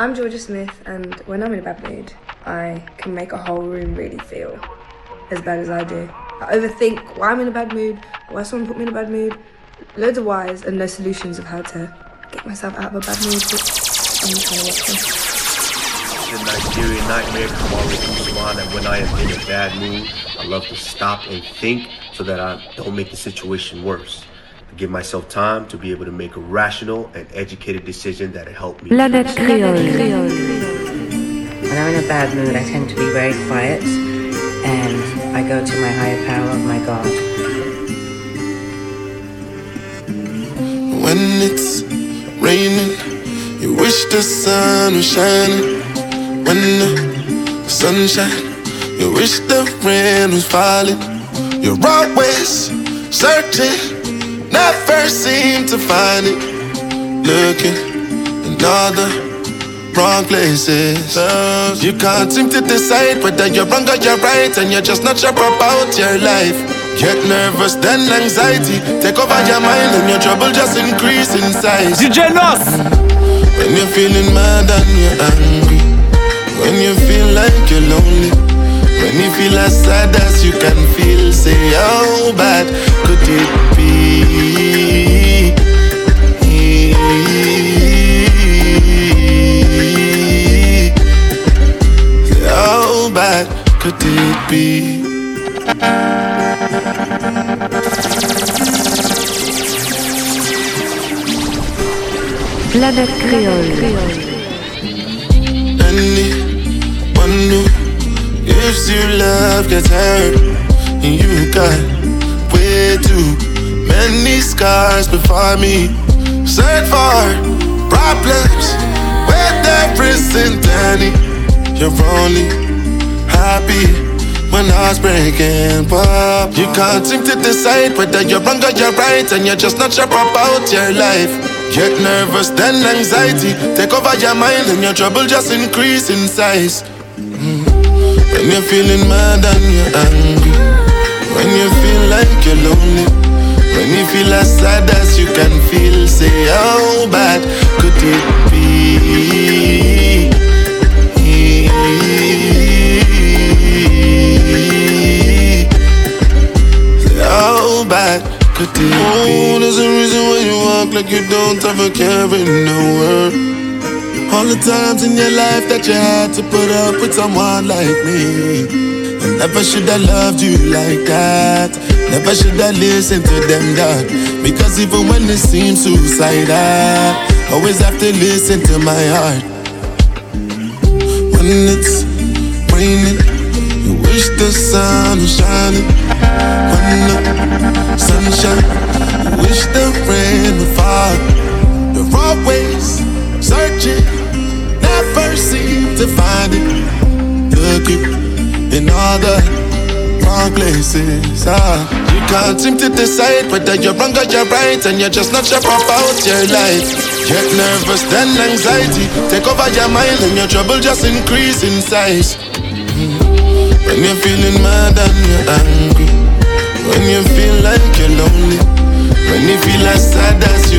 I'm Georgia Smith, and when I'm in a bad mood, I can make a whole room really feel as bad as I do. I overthink why I'm in a bad mood, why someone put me in a bad mood, loads of whys and no solutions of how to get myself out of a bad mood, I'm trying to work The Nigerian nightmare. Kamaru Usman, and when I am in a bad mood, I love to stop and think so that I don't make the situation worse. I give myself time to be able to make a rational and educated decision that'll help me. Planet Kreyol. When I'm in a bad mood, I tend to be very quiet and I go to my higher power, my God. When it's raining, you wish the sun was shining. When the sunshine, you wish the rain was falling. You're always searching, never seem to find it. Looking in all the wrong places. You can't seem to decide whether you're wrong or you're right, and you're just not sure about your life. Get nervous, then anxiety take over your mind, and your trouble just increase in size. DJ Nos! When you're feeling mad and you're angry, when you feel like you're lonely, you feel as sad as you can feel, say how bad could it be? How bad could it be? Planet Kreyol. Anyone gives you love gets hurt, and you got way too many scars before me. Search for problems where there isn't any. You're only happy when hearts breaking up. You can't seem to decide whether you're wrong or you're right, and you're just not sure about your life. Get nervous, then anxiety take over your mind, and your trouble just increase in size. When you're feeling mad and you're angry, when you feel like you're lonely, when you feel as sad as you can feel, say how bad could it be? Say how bad could it be? Oh, there's a reason why you walk like you don't have a care in the world. All the times in your life that you had to put up with someone like me. I never should have loved you like that. Never should have listened to them, dog. Because even when it seems suicidal, always have to listen to my heart. When it's raining, you wish the sun was shining. When the sunshine, you wish the rain would fall. You're always searching, to find it. Looking in all the wrong places. Ah, you can't seem to decide whether you're wrong or you're right, and you're just not sure about your life. Get nervous, then anxiety take over your mind, and your trouble just increase in size. When you're feeling mad and you're angry, when you feel like you're lonely, when you feel as sad as you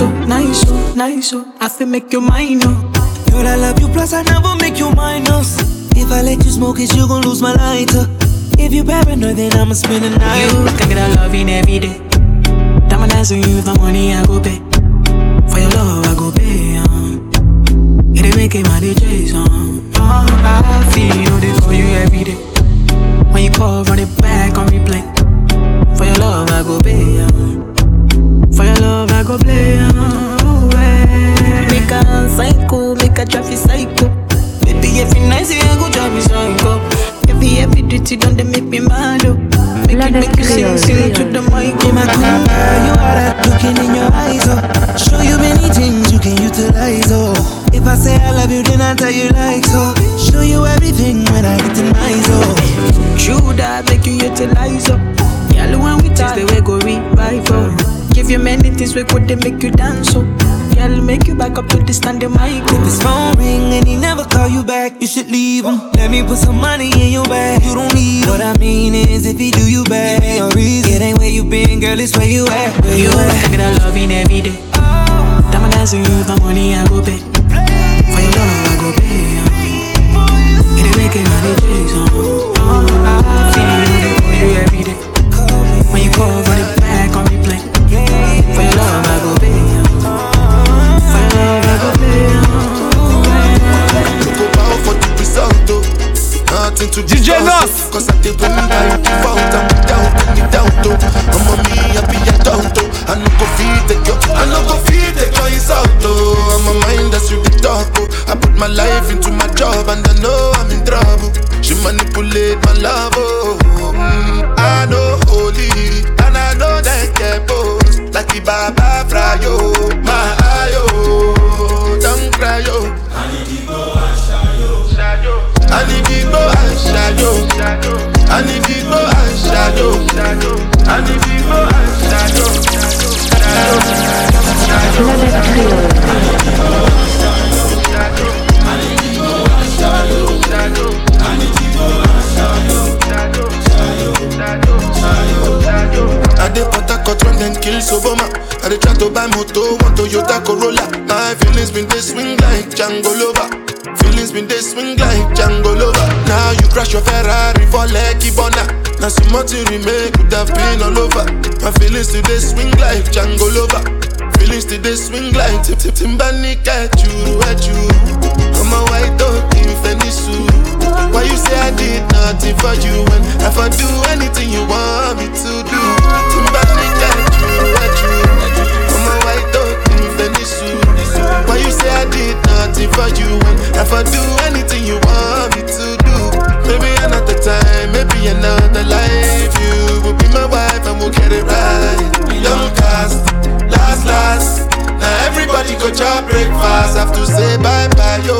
nice, oh, nice, oh, nice, oh. I feel make you mine, oh. Girl, I love you, plus I never make you minus. If I let you smoke it, you gon' lose my lighter. If you paranoid, then I'ma spend the night. You can get a loving every day. Diamond dance with you, the money I go pay. For your love, I go pay, um. It ain't making my DJs, um. Oh, I feel they for you every day. When you call, run it back on replay. For your love, I go pay, um. For your love, I go play, um. Duty done they make me mad, oh. Make it make you sing, sing to the mic. In my girl, you are that looking in your eyes, oh. Show you many things you can utilize, oh. If I say I love you, then I tell you like so. Oh. Show you everything when I get in my zone. True that make you fertilizer. Oh? Girl, when we taste the way go revival. Give you many things we could they make you dance so. Girl, make you back up to the standing mic. If his phone ring and he never call you back, you should leave him. Let me put some money in your bag. You don't need What I mean is, if he do you bad, ain't no reason. It ain't where you been, girl, it's where you at. Where You you always at? think that I love you every day. Oh. Diamond dancing you with my money, I go pay. For your love, I go pay. It ain't making money days, my life into my job and I know I'm in trouble. She manipulate my love, oh. Mm, I know holy, and I know that get both. Like the Baba Frayo, my ayo, don't cry, oh. I need to go and shadow. I need dey Harcourt when kill Soboma. I dey try to buy moto, one Toyota Corolla. My feelings been they swing like Django Lover. Feelings been they swing like Django Lover. Now you crash your Ferrari for Lucky Bona. Now more to remake could have been all over. My feelings today swing like Django Lover. Feelings today swing like Tip Tip Timbani at you, at you. I'm a white dog in Fenisu. Why you say I did nothing for you when if I do anything you want me to do? Timbani at you, at you. I'm a white dog. Why you say I did nothing for you when if I do anything you want me to do? Maybe another time, maybe another life. You will be my wife and we'll get it right. Young cast, last, last. Now everybody go chop breakfast. Have to say bye bye, yo.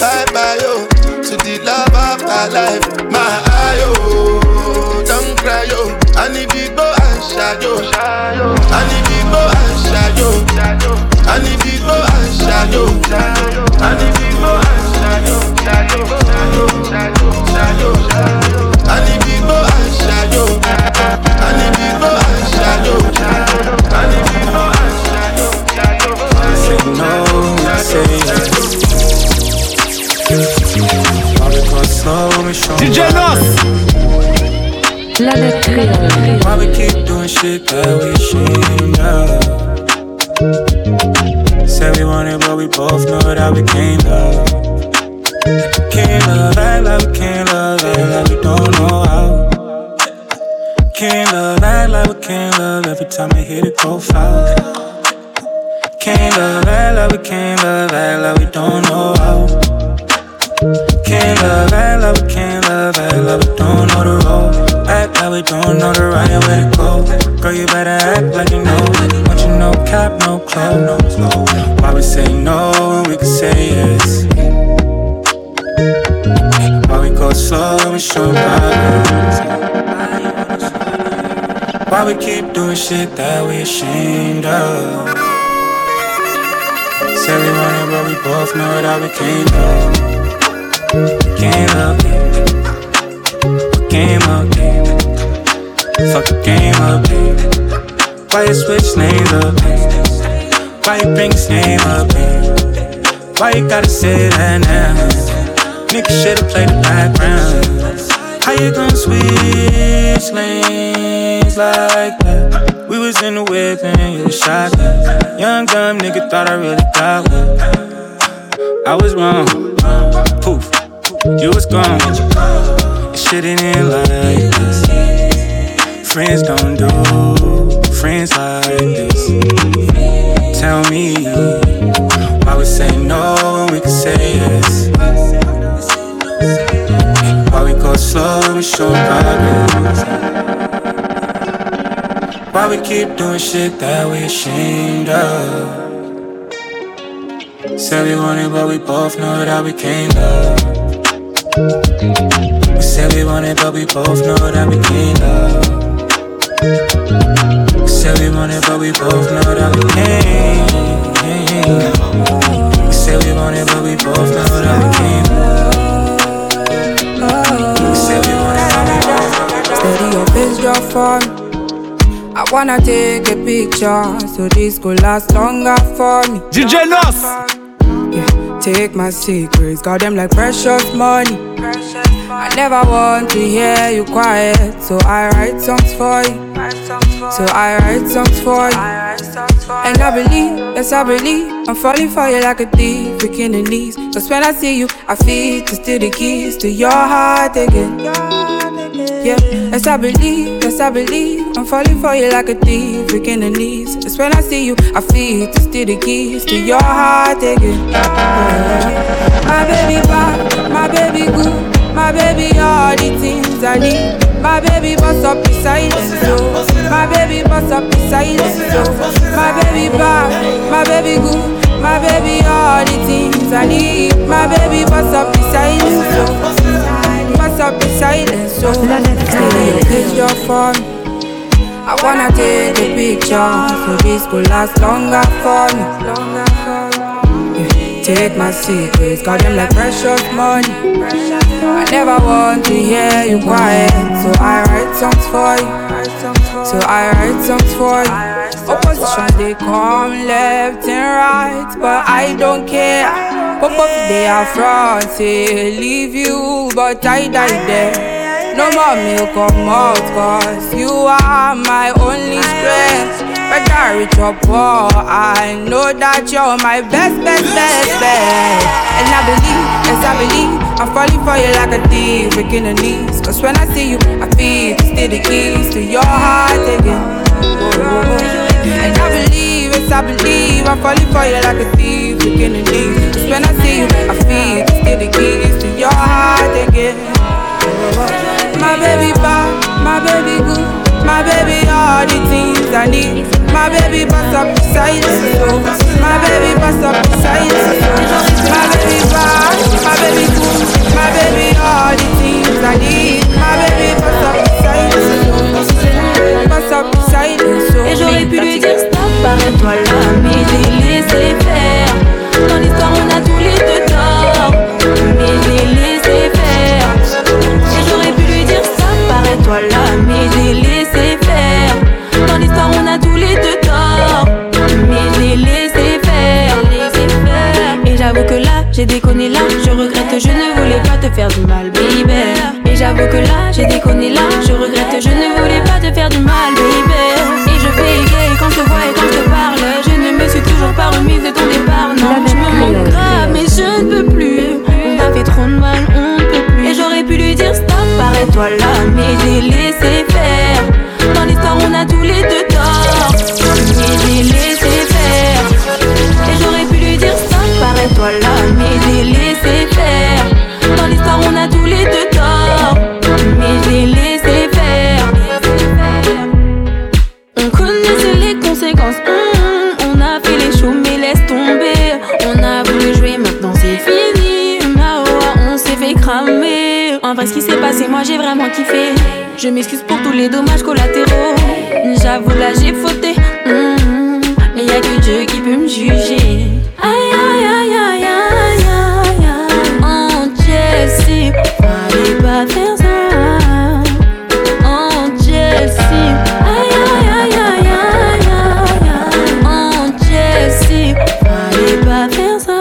Bye bye, yo. To the love of my life. My eye, yo. Don't cry, yo. I need to go and shadow. I need to go and shadow. I need to go and shadow. I need when we show DJ Nos. Why we keep doing shit that we shouldn't have? Said we want it, but we both know that we can't love. Can't love, act like we can't love, act like we don't know how. Can't love, act like we can't love every time I hit it go foul. Can't love, act like we can't love, act like we don't know how. Act we don't know the right way to go. Girl, you better act like you know. Want you no cap, no club, no clothes. Why we say no when we can say yes? Why we go slow when we show progress? Why we keep doing shit that we ashamed of? Say we want it, but we both know that we can't love. Can't love, game up, fuck the game up. Why you switch names up? Why you bring his name up? Why you gotta say that now? Nigga should've played the background. How you gonna switch lanes like that? We was in the whip and you was shotgun. Young dumb nigga thought I really got one. I was wrong. Poof, you was gone. Shit ain't it like this. Friends don't do friends like this. Tell me why we say no when we can say yes. Why we go slow when we show progress. Why we keep doing shit that we ashamed of. Say we want it, but we both know that we can't love. We said we wanted, but we both know that we can't love. We said we wanted, but we both know that we can't. We said we wanted, but we both know that we can't. We said we wanted, but we both know that we can't. Steady your face, drop for me. I wanna take a picture so this could last longer for me. DJ Nos. Yeah, take my secrets, got them like precious money. I never want to hear you quiet, so I write songs for you. So I write songs for you. And I believe, yes, I believe, I'm falling for you like a thief, breaking the knees. Cause when I see you, I feel to steal the keys to your heart again. Yeah, yes, I believe, yes, I believe, I'm falling for you like a thief, breaking the knees. Cause when I see you, I feel to steal the keys to your heart again. My baby bad, my baby good. My baby, all the things I need. My baby, bust up the silence, so. My baby, bust up the silence, so. My baby, bad, my baby, good. My baby, all the things I need. My baby, bust up the oh. silence, so. Bust up the silence, so. Steady your picture for me. I wanna take the picture, so this could last longer for me. Longer for me. Yeah, Take my secrets, got them like precious money. I never want to hear you quiet, so I write songs for you. So I write songs for you. Opposition they come left and right, but I don't care. Pop up they are front, say leave you, but I die there. No more milk come out, cause you are my only strength. Whether rich or poor, I know that you're my best, best, best, best. And I believe, yes, I believe, I'm falling for you like a thief, breaking the knees. Cause when I see you, I feel still the keys to your heart again. And I believe, yes, I believe, I'm falling for you like a thief, breaking the knees. Cause when I see you, I feel still the keys to your heart again. My baby bad, my baby good, my baby all the things I need. My baby bust up the silence, so my baby bust up the silence, so my baby bad, my baby good, my baby all the things I need. My baby bust up the silence, so bust up the silence, so Et j'aurais pu lui dire stop, arrête-toi là, mais j'ai laissé faire. Dans l'histoire, on a tous là, mais j'ai laissé faire. Dans l'histoire, on a tous les deux tort, mais j'ai laissé faire, laissé faire. Et j'avoue que là, j'ai déconné là, je regrette, je ne voulais pas te faire du mal, baby. Et j'avoue que là, j'ai déconné là, je regrette, je ne voulais pas te faire du mal, baby. Et je fais gay quand je te vois et quand je te parle, je ne me suis toujours pas remise de ton départ, non. Je me manque grave, mais je ne peux plus. On a fait trop de mal, on pu lui dire stop, arrête-toi là, mais j'ai laissé faire. Dans l'histoire, on a tous les deux tort, mais j'ai laissé faire. Et j'aurais pu lui dire stop, arrête-toi là, mais j'ai laissé faire. Ce qui s'est passé, moi j'ai vraiment kiffé. Je m'excuse pour tous les dommages collatéraux. J'avoue, là j'ai fauté. hum, mais y a que Dieu qui peut me juger. Aïe, aïe, aïe, aïe, aïe, aïe, aïe. Oh, Jessie, fallait pas faire ça. Oh, Jessie. Aïe, aïe, aïe, aïe, aïe, aïe, aïe. Oh, Jessie, fallait pas faire ça.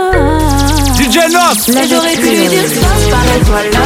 DJ Nos. Et j'aurais pu lui dire stop, arrête-toi là, mais j'ai laissé faire. Dans l'histoire, on a tous les deux tort, mais j'ai laissé faire. Et j'aurais pu lui dire stop, arrête-toi là,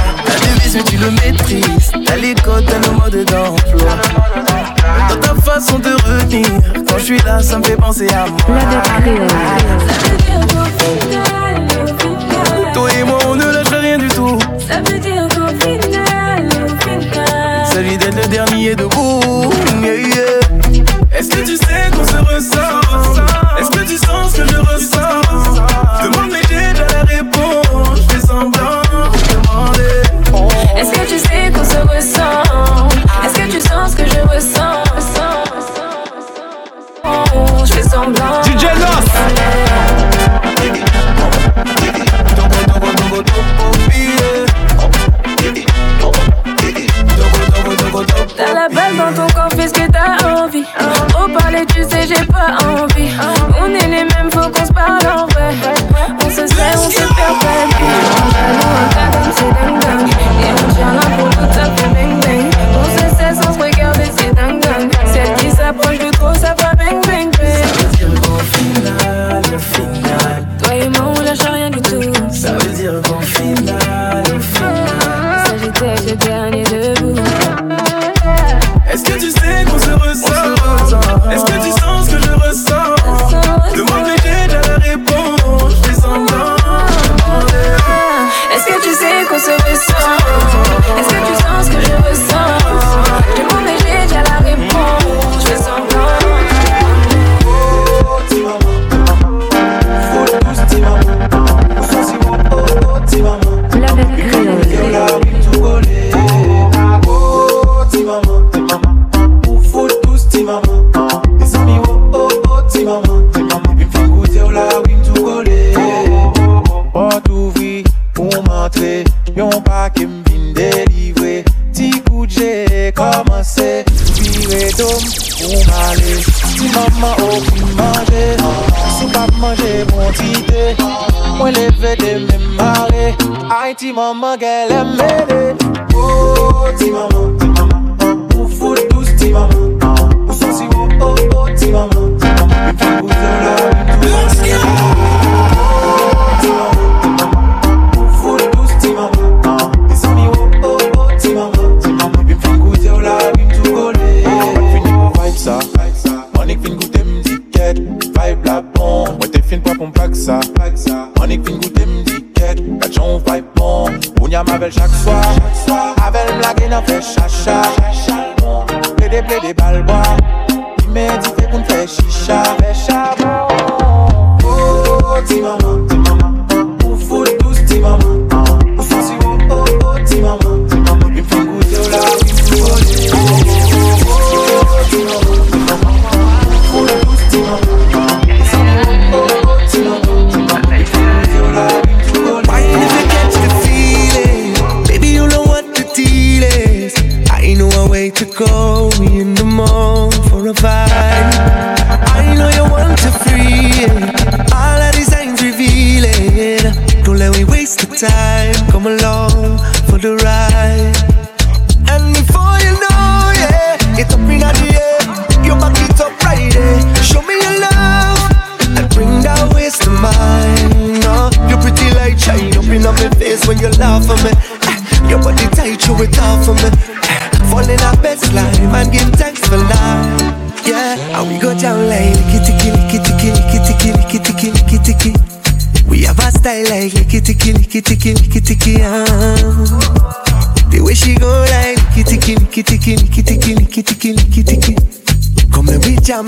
si tu le maîtrises. T'as les codes, t'as le mode d'emploi. Dans ta façon de retenir, quand je suis là, ça me fait penser à moi. Toi et moi, on ne lâche rien du tout. Ça veut dire qu'au final, au final, celui d'être le dernier debout. Yeah, yeah.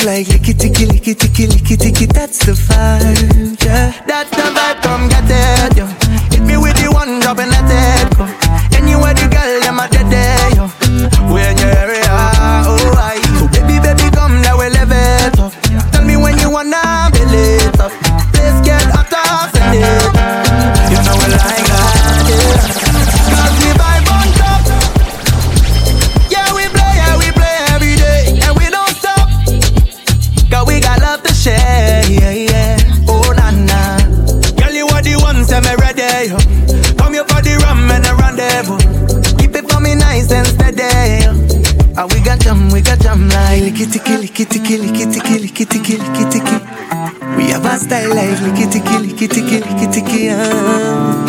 like licky ticky licky ticky licky ticky. That's the vibe, yeah. That's the vibe, come get it, yeah. Hit me with the one drop and style like licky ticky, licky ticky, licky ticky, ah.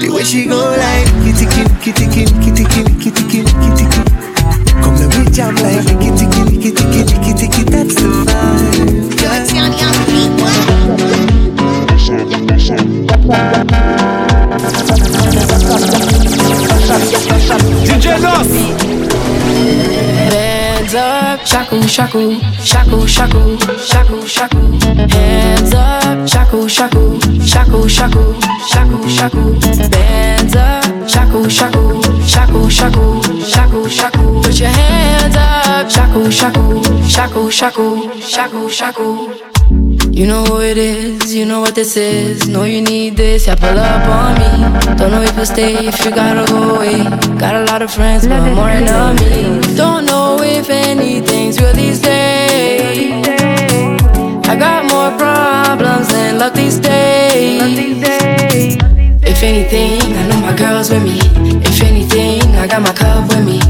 The way she go like licky ticky, licky ticky, licky ticky, licky ticky, licky ticky. Come let me jam like licky ticky, licky ticky, licky ticky. That's the vibe. DJ Nos shaku, shaku, shaku, shaku, shaku, shaku. Hands up, shaku, shaku, shaku, shaku, shaku, shaku. Bands up, shaku, shaku, shaku, shaku, shaku, shaku. Put your hands up, shaku, shaku, shaku, shaku, shaku, shaku. You know who it is, you know what this is. Know you need this, yeah, pull up on me. Don't know if you'll stay, if you gotta go away. Got a lot of friends, but more enemies. Don't know if real these days. I got more problems than luck these days. If anything, I know my girl's with me. If anything, I got my cup with me.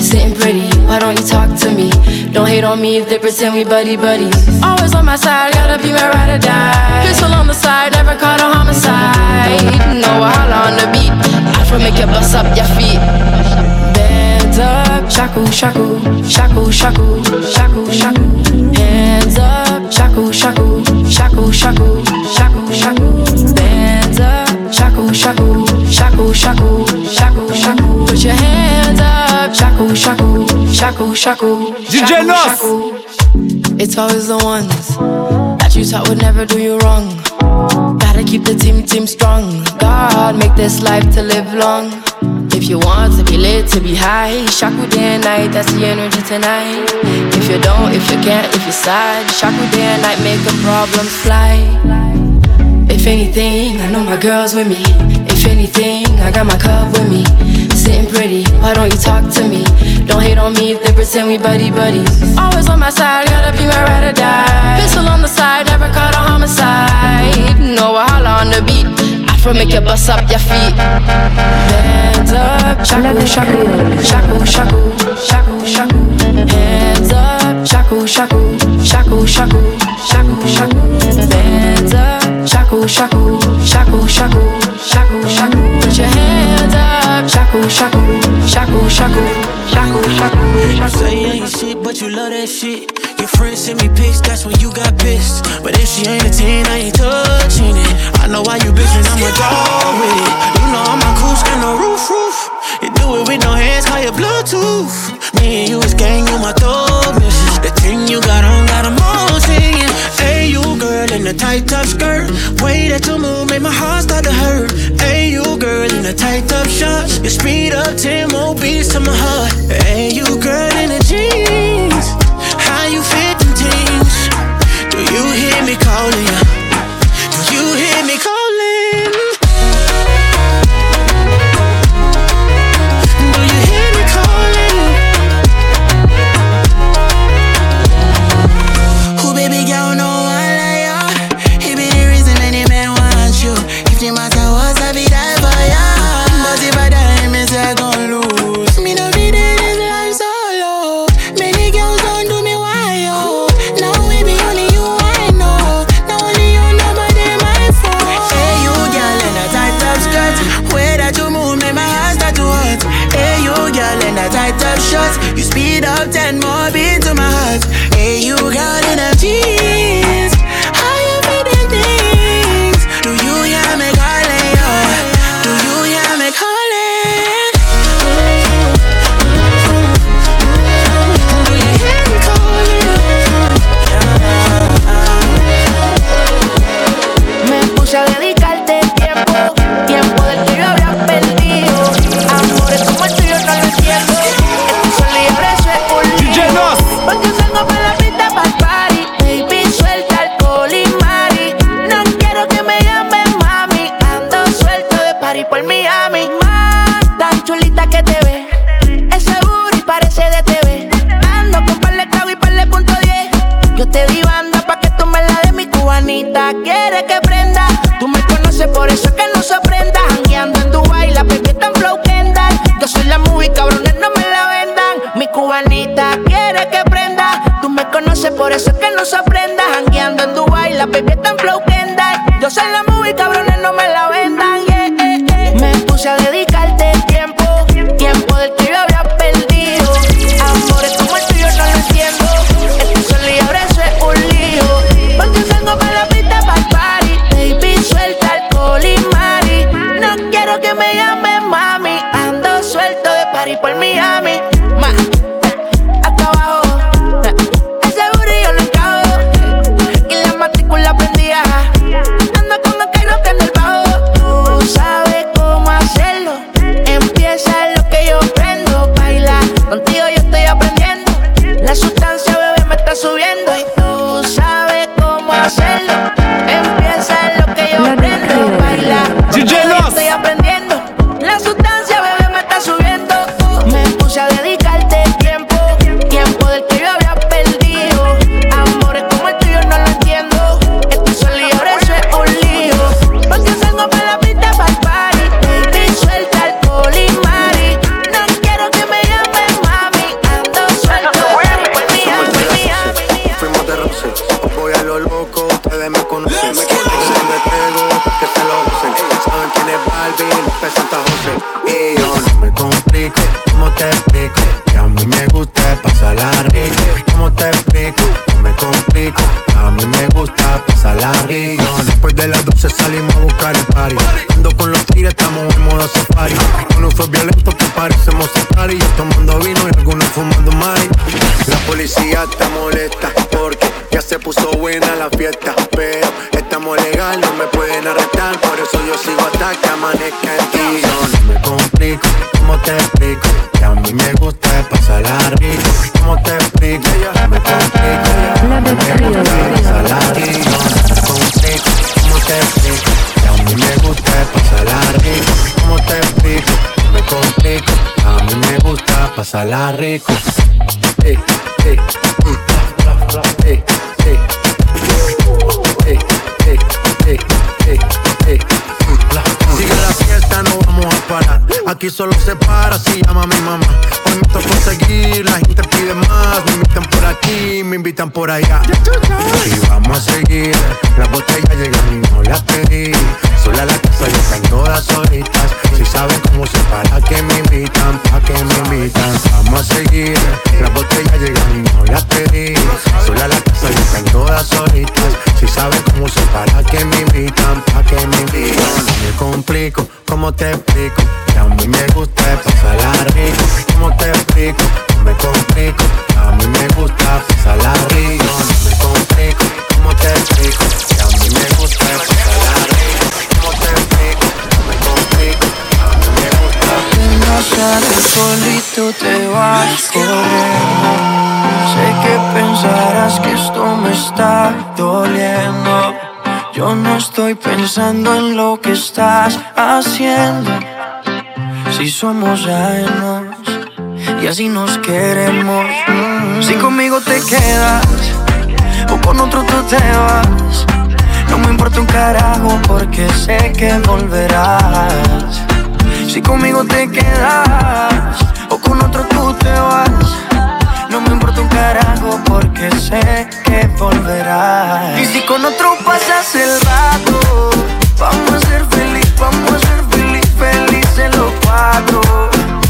Sitting pretty, why don't you talk to me? Don't hate on me if they pretend we buddy buddies. Always on my side, gotta be my ride or die. Pistol on the side, never caught a homicide. No holla on the beat, Afro make you bust up your feet. Shaku shaku, shaku shaku, shaku shaku. Hands up, shaku shaku, shaku shaku, shaku shaku. Bands up, shaku shaku, shaku shaku, shaku shaku. Put your hands up, shaku shaku, shaku shaku. DJ Nos. It's always the ones that you thought would never do you wrong. Gotta keep the team team strong. God, make this life to live long. If you want to be lit, to be high, shaku day and night, that's the energy tonight. If you don't, if you can't, if you're sad, shaku day and night, make the problems fly. If anything, I know my girl's with me. If anything, I got my cup with me. Sitting pretty, why don't you talk to me? Don't hate on me if they pretend we buddy buddies. Always on my side, gotta be my ride or die. Pistol on the side, never caught a homicide. No wahala on the beat. Afro make you bust up your feet. Hands up, shaku shaku, shaku shaku, shaku shaku. Hands up, shaku shaku, shaku shaku, shaku shaku. Hands up, shaku shaku, shaku shaku, shaku shaku. Put your hands up, shaku shaku, shaku shaku, shaku shaku. Say you ain't shit, but you love that shit. Your friend sent me pics, that's when you got pissed. But if she ain't a 10, I ain't touching it. I know why you bitchin', I'ma go with it. You know I'm a cool skin, no roof, roof. You do it with no hands, call your Bluetooth. Me and you is gang, you my missus. The thing you got on, got got 'em all singing. Hey, you girl in a tight top skirt. Way that you move made my heart start to hurt. Hey, you girl in a tight top shorts. You speed up 10 more beats to my heart. Hey, you girl in the jeans. How you fit them things? Do you hear me calling Pero estamos legal, no me pueden arrestar. Por eso yo sigo hasta que amanezca en ti. no me complico, ¿cómo te explico? Que a mí me gusta pasarla rico. ¿Cómo te explico? No me complico. Mí me gusta pasarla rico. No me complico. ¿Cómo te explico? Que a mí me gusta pasarla rico. ¿Cómo te explico? No me complico. A mí me gusta pasarla rico. Hey, hey, mm. hey, hey. Aquí solo se para si llama mi mamá. Hoy me tocó seguir, la gente pide más. Me invitan por aquí, me invitan por allá. Y vamos a seguir. Las botellas llegan y no las pedí. Sola la casa ya están todas solitas. Si saben cómo se para que me invitan, pa' que me invitan. Vamos a seguir. Las botellas llegan y no las pedí. Sola la casa ya están todas solitas. Si saben cómo se para que me invitan, pa' que me invitan. Me complico, ¿cómo te explico? Que a mí me gusta pasarla rico. ¿Cómo te explico? Me complico. A mí me gusta pasarla rico. No me complico, ¿cómo te explico? Que a mí me gusta pasarla. Demasiado solito te vas corriendo. Sé que pensarás que esto me está doliendo. Yo no estoy pensando en lo que estás haciendo. Si somos ajenos y así nos queremos. Si conmigo te quedas o con otro tú te vas. No me importa un carajo porque sé que volverás. Si conmigo te quedas o con otro tú te vas. No me importa un carajo porque sé que volverás. Y si con otro pasas el rato, vamos a ser feliz, vamos a ser feliz, felices los cuatro.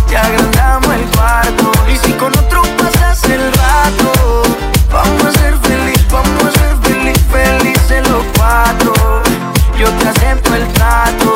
Te agrandamos el cuarto. Y si con otro pasas el rato, vamos a ser feliz, vamos a ser feliz, felices los cuatro. Yo te acepto el trato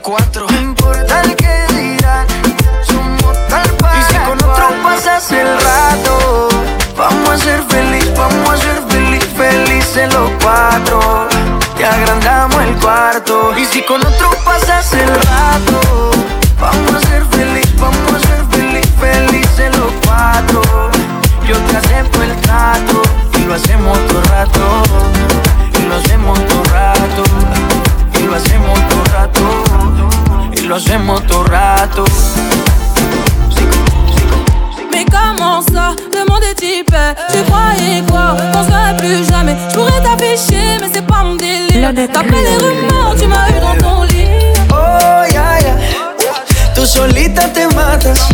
cuatro. No importa el que dirán, somos tal para Y si con otro pasas el rato, vamos a ser feliz, vamos a ser feliz, felices los cuatro. Te agrandamos el cuarto. Y si con otro pasas el rato, vamos a ser feliz, vamos a ser feliz, felices los cuatro. Yo te acepto el trato y lo hacemos todo rato. Y lo hacemos todo rato. Y lo hacemos todo lo hacemos todo rato. Mais comment ça, le monde est type Tu croyais quoi? Qu'on serait plus jamais Je pourrais t'afficher mais c'est pas mon délire D'après les rumeurs tu m'as eu dans ton lit Oh, ya, ya. Tú solita te matas.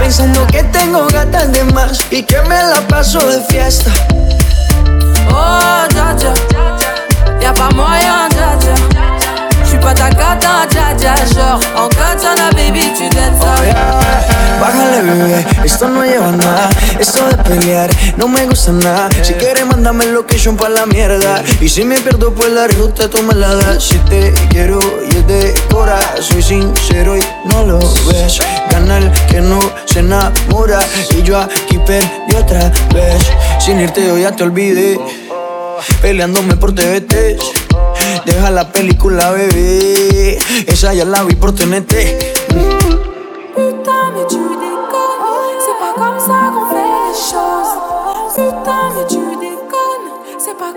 Pensando que tengo gatas de más y que me la paso de fiesta. Esto no lleva nada. Esto de pelear no me gusta nada. Si quieres, mándame location pa' la mierda. Y si me pierdo, pues la ruta tú me la das. Si te quiero y es de cora, soy sincero y no lo ves. Gana el que no se enamora. Y yo aquí perdí otra vez. Sin irte, yo ya te olvidé. Peleándome por TVT. Deja la película, bebé. Esa ya la vi por TNT.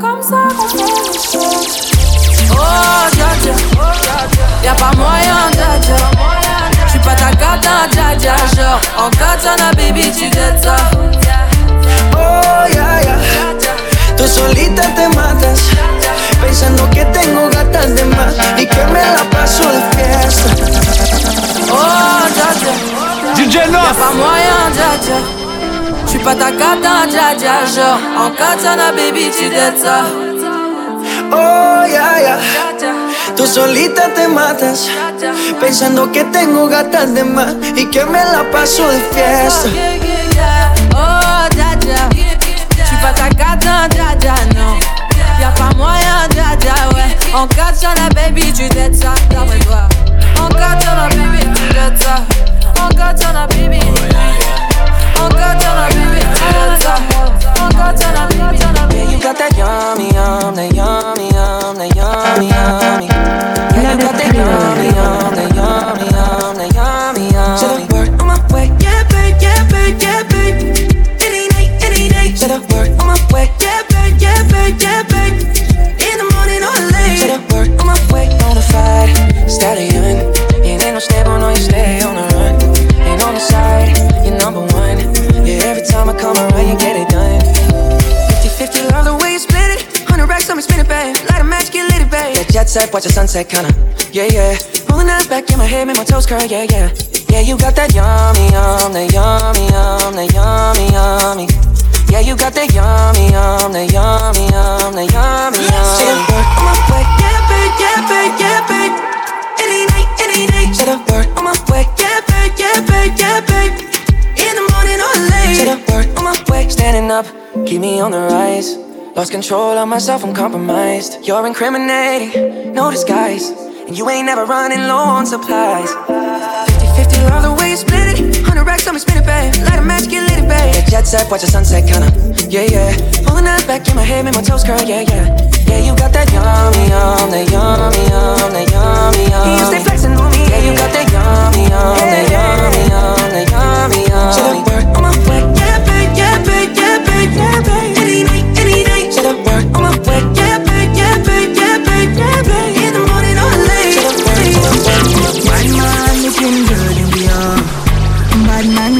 Comme ça qu'on fait les choses Oh dja Y'a pas moyen dja dja En katana, baby, tu dettes ça. Oh, yeah, yeah. Tú solita te matas, pensando que tengo gatas de más y que me la paso de fiesta. Oh, dja. DJ Y'a Nos. pas moyen, dja. J'suis pas ta cata, dja dja. Genre, en katana, baby, tu dettes ça. Oh, yeah, yeah. Tú solita te matas, pensando que tengo gatas de más y que me la paso de fiesta. Oh, dja dja. J'suis pas ta cata, dja dja, non. Y'a pas moyen, dja dja, ouais. En katana, baby, tu dettes ça. D'après toi. En katana, baby, tu dettes ça. En katana, baby. En katana, baby, tu dettes ça. En katana, baby. Yeah, you got that yummy, yum, that yummy, yum, that yummy, yummy. Yeah, you got that yummy, yum, that yummy, yum, that yummy, yummy. Said a word on my way, yeah, babe, yeah, babe, yeah, babe. Any night, any day. Said a word on my way, yeah, babe, yeah, babe, yeah, babe. In the morning or late. Said a word on my way, bonafide stallion. You ain't no stable, no, you stay time I come around, you get it done. 50-50, love the way you split it. 100 racks on me, spin it, babe. Light a match, get lit, babe. Yeah, jet set, watch the sunset, kinda. Yeah, yeah. Rolling eyes back in my head, make my toes curl, yeah, yeah. Yeah, you got that yummy, yum, that yummy, yum, that yummy, yummy. Yeah, you got that yummy, yum, that yummy, yum, that yummy, a yummy. word on my way, yeah, babe, yeah, babe, yeah, babe. Any night, any day. Said a word on my way, yeah, babe, yeah, babe, yeah, babe. In the late. A word on my way, standing up, keep me on the rise. Lost control of myself, I'm compromised. You're incriminating, no disguise. And you ain't never running low on supplies. 50-50, love the way you split it. 100 racks on me, spin it, babe. Light a match, get lit, babe. Yeah, jet set, watch the sunset, kinda. Yeah, yeah. Rolling eyes back in my head, make my toes curl, yeah, yeah. Yeah, you got that yummy, yum, that yummy, yum, that yummy, yummy. You stay flexing on me. Yeah, you got that yummy, yum, that yummy, yum, a yummy. on my way, yeah, babe, yeah, babe, yeah, babe, yeah, babe. Any night, any on my way, yeah, babe, yeah, babe, yeah, babe, yeah, babe. In the morning or late. Bad man looking good in the. Bad man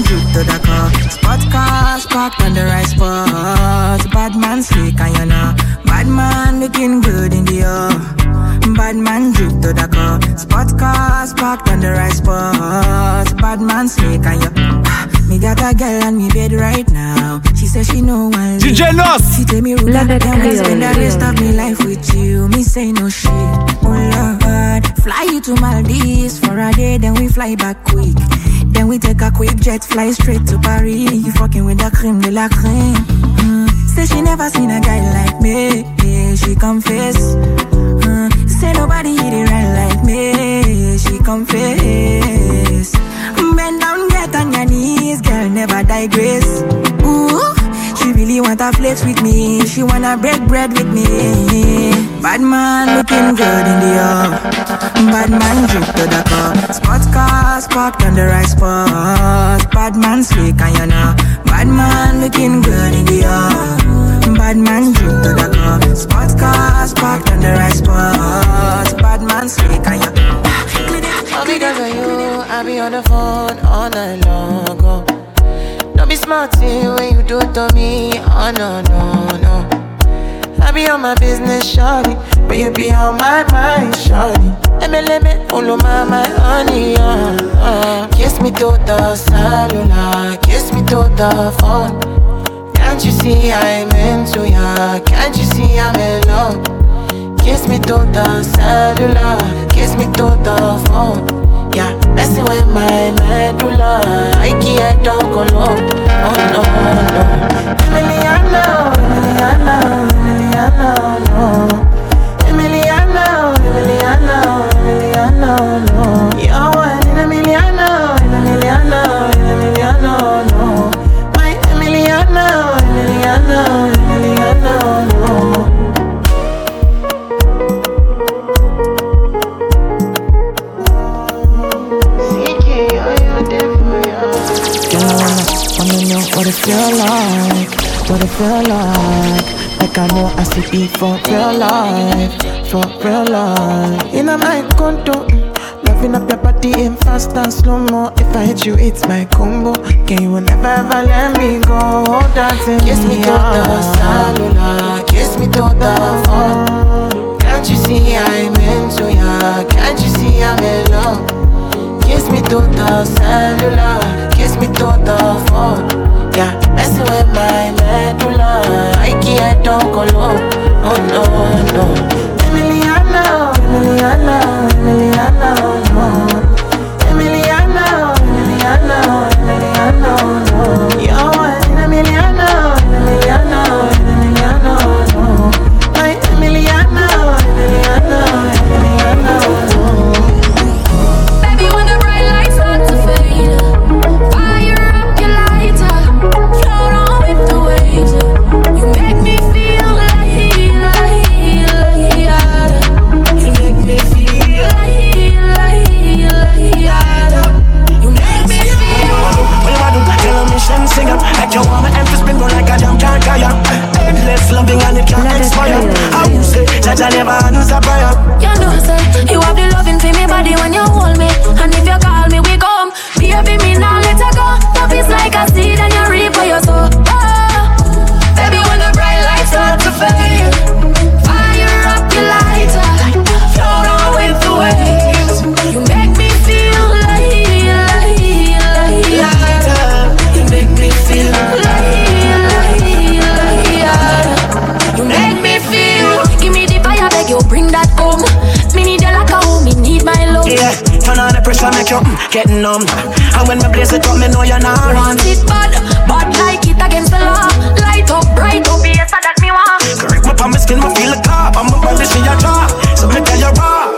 on the right spot. Bad man slick and you know. Bad man looking good in the air. Bad man drip to the car. Spot cars parked on the right spot. Bad man slick and you. Me got a girl on me bed right now. She says she know one. DJ Nos. She tell me, Ruga, I'm gonna spend the rest of me life with you. Me say no shit. Oh Lord, fly you to Maldives for a day, then we fly back quick. Then we take a quick jet, fly straight to Paris. You fucking with the creme de la creme. Mm. Say she never seen a guy like me. Yeah, she confess. Mm. Say nobody hit it right like me. She confess. Bend down, get on your knees, girl, never digress. Ooh, she really want to flex with me. She wanna break bread with me. Bad man looking good in the air. Bad man drip to the car. Spot cars parked on the right spot. Bad man slick and you know. Bad man looking good in the air. Bad man drip to the car. Spot cars parked on the right spot. Bad man slick and you. All because of you, I be on the phone all night long. Oh. Don't be smart when you do it to me. Oh no, no, no. I be on my business, shawty. But you be on my mind, shawty. Of my, my honey, uh, uh. Kiss me to the cellular, kiss me to the phone. Can't you see I'm into ya? Can't you see I'm in love? Kiss me to the cellular, kiss me to the phone. Yeah, messing with my medulla. I can't talk alone. Oh no, no. Emiliana, Emiliana, Emiliana, no. Emiliana, Emiliana, Emiliana, no. it feel like? What it feel like? Like I know I should be for real life, for real life. In a my condo, mm, loving up your body in fast and slow mo. If I hit you, it's my combo. Can you never ever let me go? Oh, dancing kiss me, me to the cellular, kiss me to the phone. Can't you see I'm into ya? Can't you see I'm in love? Kiss me to the cellular, kiss me to the phone. Yeah, messing with my medulla. I can't don't go low. Oh no, no. Emiliana, Emiliana, Emiliana. I never chopping, getting numb. And when my blaze it up, me know you're not want it bad, bad like it against the law. Light up, bright up, yes, that me want. Correct my palm, my skin, my feel a car. I'm a brother, she a draw. So me tell you raw.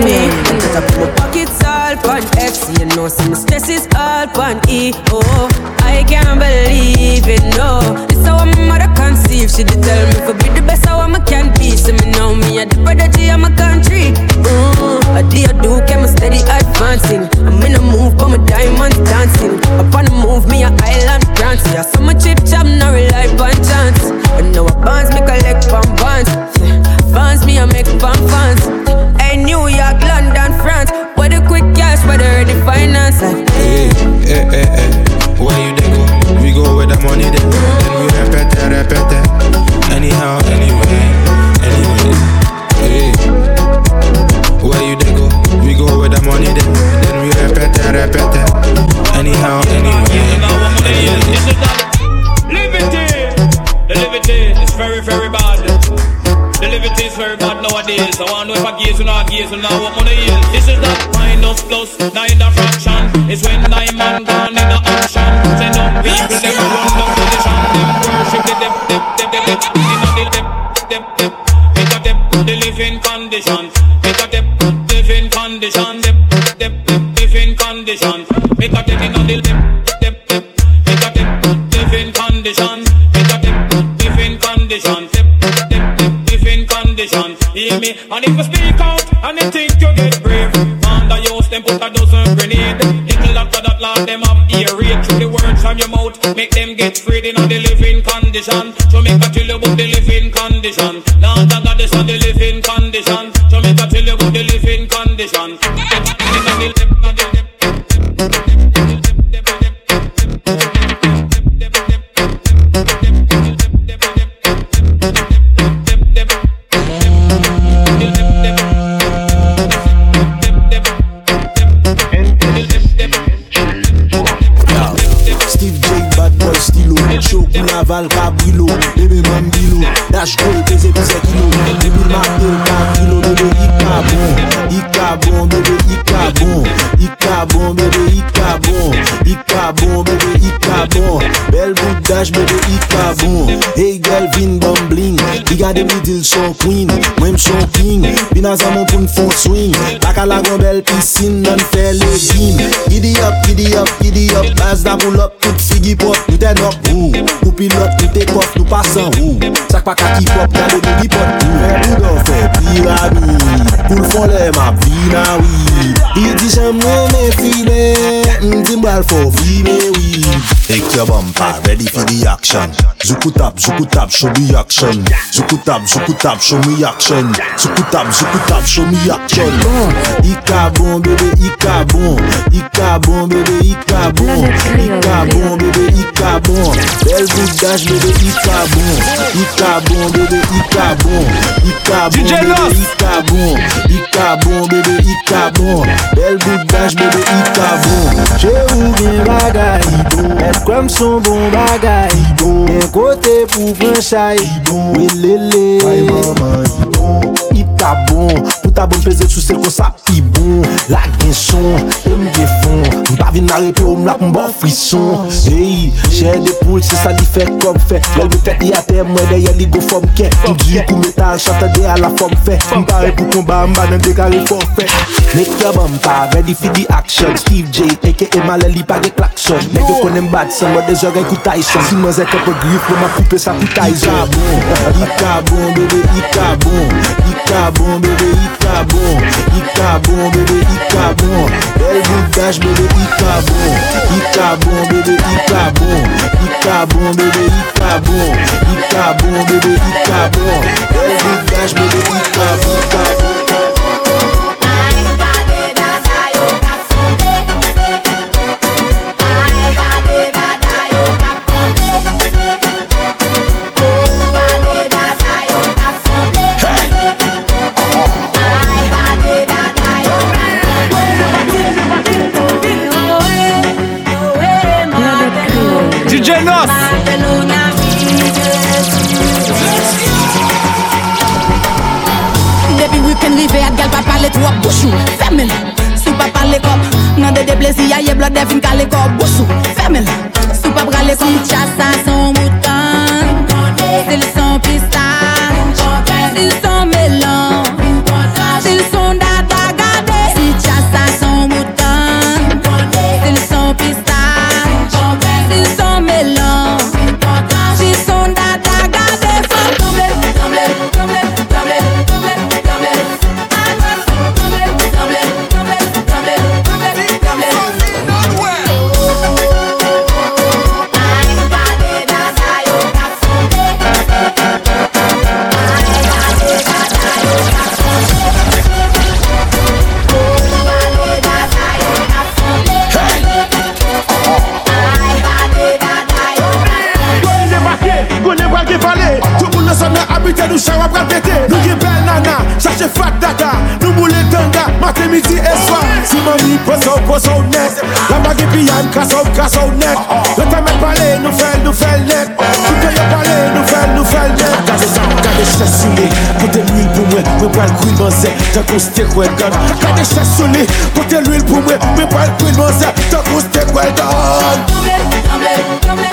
Me. That I put my pockets all on FC You know, some stress is all on E Oh, I can't believe it, no. This how my mother conceive. She did tell me for be the best how I can be. So me know me a the prodigy of my country. Mm, A day I do, I'm steady advancing. I'm in a move, but my diamonds dancing. Up on the move, me a island See, I saw my chip chop, now rely on chance. And now I bonds, me collect from bonds Fans me, I make fun fans. Hey, New York, London, France. Where the quick cash, where the finance. Hey, hey, hey, hey. Where you they go? We go where the money then. Then we repeat it, repeat. Anyhow, anyway, anyway. Hey. Where you they go? We go where the money then. Then we repeat it, repeat it. Anyhow, anyway, anyway. Very bad nowadays. I want to know if I gaze or not gaze or not what money is. This is not minus plus, neither fraction. It's when nine man gone in the action. Send up people, them a run Hear me? And if you speak out and you think you get brave, man, the use them put a dozen grenade. Little after that, Lord, them have ear raid through the words from your mouth. Make them get freed in the living condition. To make a tell you about the living condition. Lord, I got this on the living condition. To make a tell you about the living condition. Naval Dash bebe i ka bon. Hey girl vin bom bling I gade mi dil son queen Mwen son king. Bina zaman pou n'fon swing. Laka la gwen bel pisin Nan fe le zin Giddy up, giddy up, giddy up. Baz da pou up, Tout figi pop. Nou te nok ou Nou pilot, nou te kof Nou pasan ou Sak pa kaki pop Gade nou di pot Ou ven nou don fe piramid Pou l'fon le map vina wii Di di jem mwen me file Mdi mbal fo vime wii Ek your bumper, ready for the action. Zuku tap, zuku tap, show me action. Zuku tap, zuku tap, show me action. Zuku tap, zuku tap, show me action. Ika bon bébé, Ika bon Ika bon bébé, Ika bon Ika bon bébé, Ika bon Belle boudage bébé, Ika bon Ika bon bébé, Ika bon Ika bon bébé, Ika bon Ika bon bébé, Ika bon Belle boudage bébé, Ika bon J'ai bon Kwen mson bon bagay. Mwen kote pou pren chay Mwen lele Mwen lele ka bon. Pou ta bon peze sou sel kon sa pi bon. La gen son, e m gen fon M pa vin nare pe ou m la pou m bon frison Hey, jè de poule se sa li fè kom fè Lèl me tèt li atè mwen de yè li go fòm kè M di kou metal chante de a la fòm fè M pare pou komba m banan de kare fòm fè Nek te bom pa, ready fi di action. Steve J, eke e ma li pa de klakson Nek yo konen bad son, mwen de zore kou Tyson. Si mwen zè kèp o grif, mwen ma poupe sa pou Tyson. Bon, ika bon, bebe, ika bon. Ika bon, bebe, Ika bon Ika bon, bebe, Ika bon Bel boudage, bebe, Ika bon Ika bon, bebe, Ika bon Ika bon, bebe, Ika bon Ika bon, bebe, Ika bon Bel boudage, bebe, Ika bon pale tro bouchou. Fermel, sou pa pale kop Nan de de plezi ya ye blot defin kale kop Bouchou, fermel, sou pa brale kop Si chasa son mouton. Sil son pistan Sil son melon Sil son data gade Si chasa son mouton. Sil son pistan pote l'huil pou mwen, mwen pral kouy manze, tan kon stek wè dan Kade chasoni, pote l'huil pou mwen, mwen pral kouy manze, tan kon stek wè dan Tremble, tremble, tremble.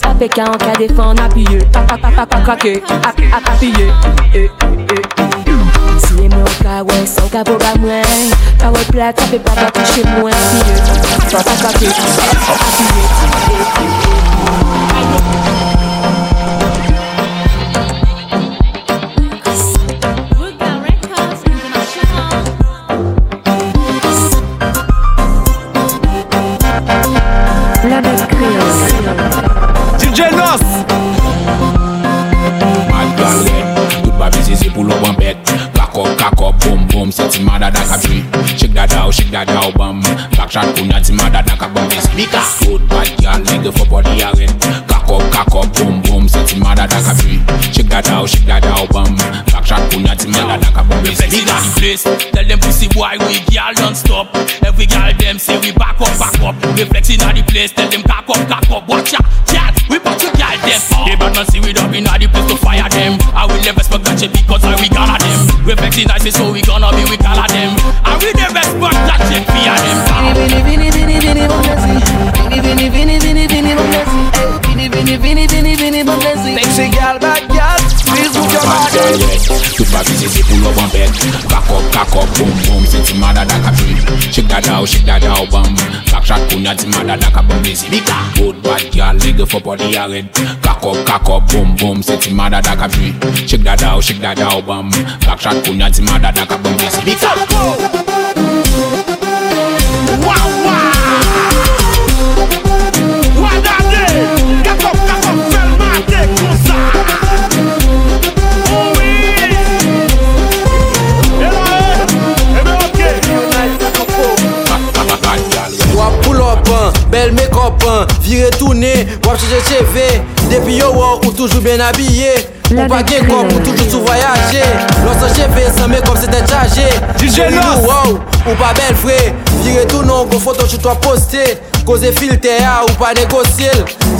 Apè ka an ka defan Apiye, pa pa pa pa pa krake Ap, ap, apiye eh, eh, eh. Si e mwen ka wè, sa ou ka voga mwen Ka wè plat, sa pe pa pa touche pa pa krake Apiye, boom C'est une mada da ka tree Shake that out, shake that out, bam Back shot punya ti mada da ka bam This bika Good bad girl, nigga for body a red Cock up, cock up, boom boom C'est une mada da ka tree Shake that out, shake that out, bam Back shot mada da ka bam This Reflex in bika the place. Tell them pussy boy we girl don't stop. Every girl them say we back up, back up. Reflex in the place. Tell them cock up, cock up. Watch out, girl. We put you girl them. They bad man see we up in the place to fire them. I will never respect that shit because I we gonna them. Reflex in the place so we gonna be we color them. And we never respect that shit fear them. Vini, vini, vini, vini, bonesi. Vini, vini, vini, vini, vini. Eh, Vini, vini, vini, vini, vini, bonesi. Sexy girl, Tout fasi se se pou lò ban bet Kakop, kakop, boum, boum. Se ti mada da ka pil Shik da da ou, shik da da ou, bam. Bak chat konya ti mada da ka bam Desi vika Bout bad gyal, nige fò pò di a red Kakop, kakop, boum, boum. Se ti mada da ka pil Shik da da ou, shik da da ou, bam. Bak chat konya ti mada da ka bam Desi vika Kakop, kakop, boum, boum an, vire tourne, wap chanje cheve Depi yo wak ou toujou ben abye Ou pa gen kop ou toujou sou voyaje Lò san cheve, san make-up se te chaje DJ wow, ou pa bel vre Vire tou non, gon foto chou to poste Koze filte ya ou pa negosye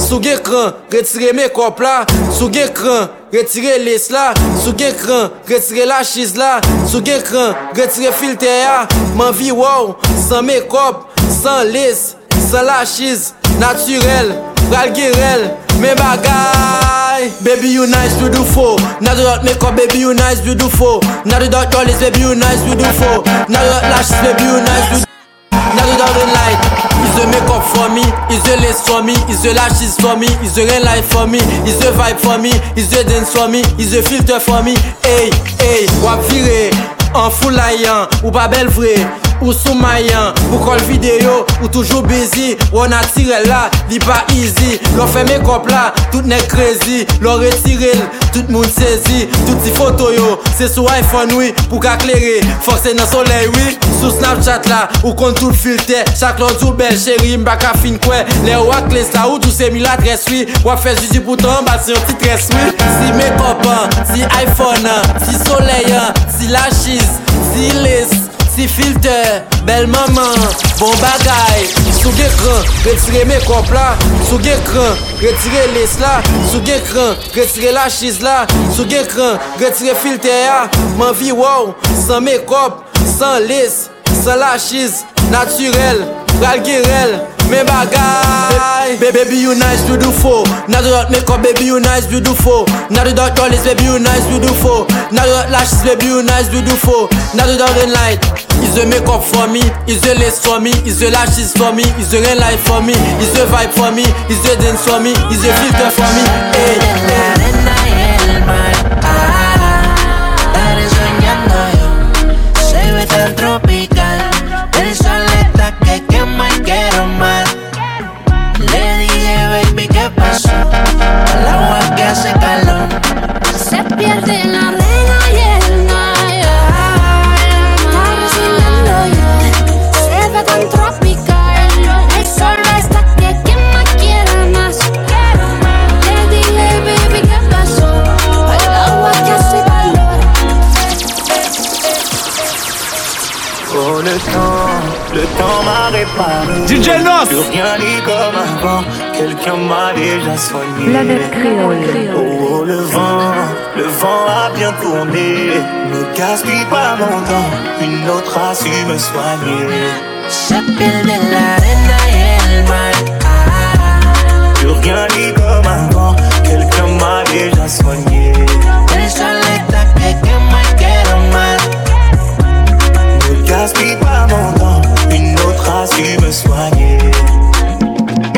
Sou gen kran, retire make-up la Sou gen kran, retire les la Sou gen kran, retire la chiz la Sou gen kran, retire filte ya Man vi wow, san make-up San les, San la chiz, naturel, pral girel Me bagay Baby you nice, beautiful Now do not make up, baby you nice, beautiful Now do not dollars, baby you nice, beautiful Now do not lashes, baby you nice, beautiful Now do not ring light. Is the make up for me, is the lace for me? Is the lashes for me, is the ring light for me? Is the vibe for me, is the dance for me? Is the filter for me? Hey, hey, wap vire. An foulayan, ou pa bel vre Ou sou mayan, pou kol video Ou toujou busy, ou an atire la Li pa easy, lò fè me kop la Tout ne krezi, lò retire l Tout moun sezi, tout ti foto yo Se sou iPhone oui, pou ka kleri Fokse nan soley oui, sou Snapchat la Ou kon tout filte, chak lò tou bel chéri, mba ka fin kwe, le wak les la Ou tou se mi la tres oui, wak fe jiji Poutan bat se yon ti tres oui. Si me kopan, si iPhone an Si soleyan, si la chise cheese, si lis, si filter, bel maman, bon bagay Sou gen kran, retire me kop la Sou gen kran, retire les la Sou gen kran, retire la cheese la Sou gen kran, retire filter ya Man vi wow, san me kop, san les, san la cheese Naturel, pral girel Me bagay Baby you nice, beautiful Now do that makeup, baby you nice, beautiful Now do that dollars, baby you nice, beautiful Now do that lashes, baby you nice, beautiful Now do that ring light Is the makeup for me, is the lace for me Is the lashes for me, is the ring light for me Is the vibe for me, is the dance for me Is the filter for me. Hey, hey hace calor Se pierde la m'a réparé DJ Nos. Plus rien n'est comme avant Quelqu'un m'a déjà soigné. Planète créole. Oh, oh, le vent, le vent a bien tourné. Ne gaspille pas mon temps Une autre a su me soigner. Pierde en la mar Plus rien n'est comme avant Quelqu'un m'a déjà soigné. El que quema y Ne gaspille pas mon temps su me soigner.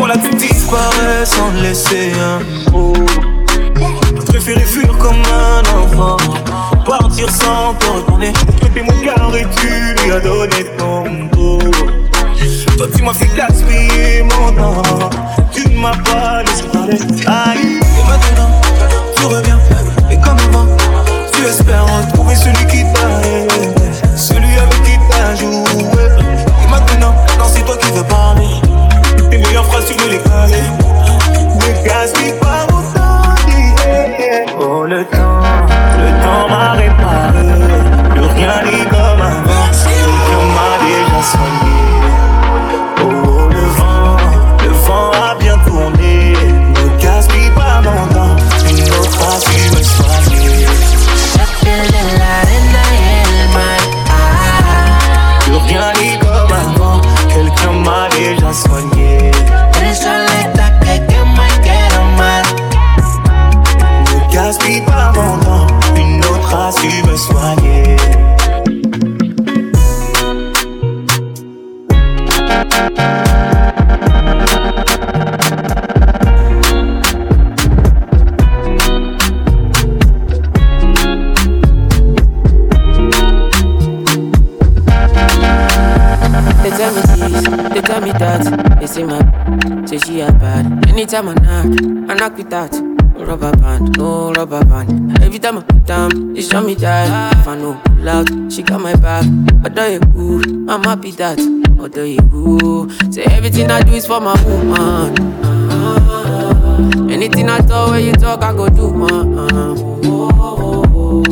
On l'a pu disparaître sans laisser un mot. Je préférais fuir comme un enfant. Partir sans te retourner Depuis mon cœur et tu lui as donné ton dos. Toi tu m'as fait gaspiller mon temps. Tu ne m'as pas laissé parler. Aïe. Et maintenant tu reviens. Et comme avant Tu espères retrouver celui qui t'a Meilleures phrases tu veux Anytime I knock, I knock with that. Rubber band, no rubber band. Every time I put down, they show me that. If I know pull out, she got my back. But do you cool? I'm happy that. Although you say everything I do is for my woman. Anything I talk, when you talk, I go do, man.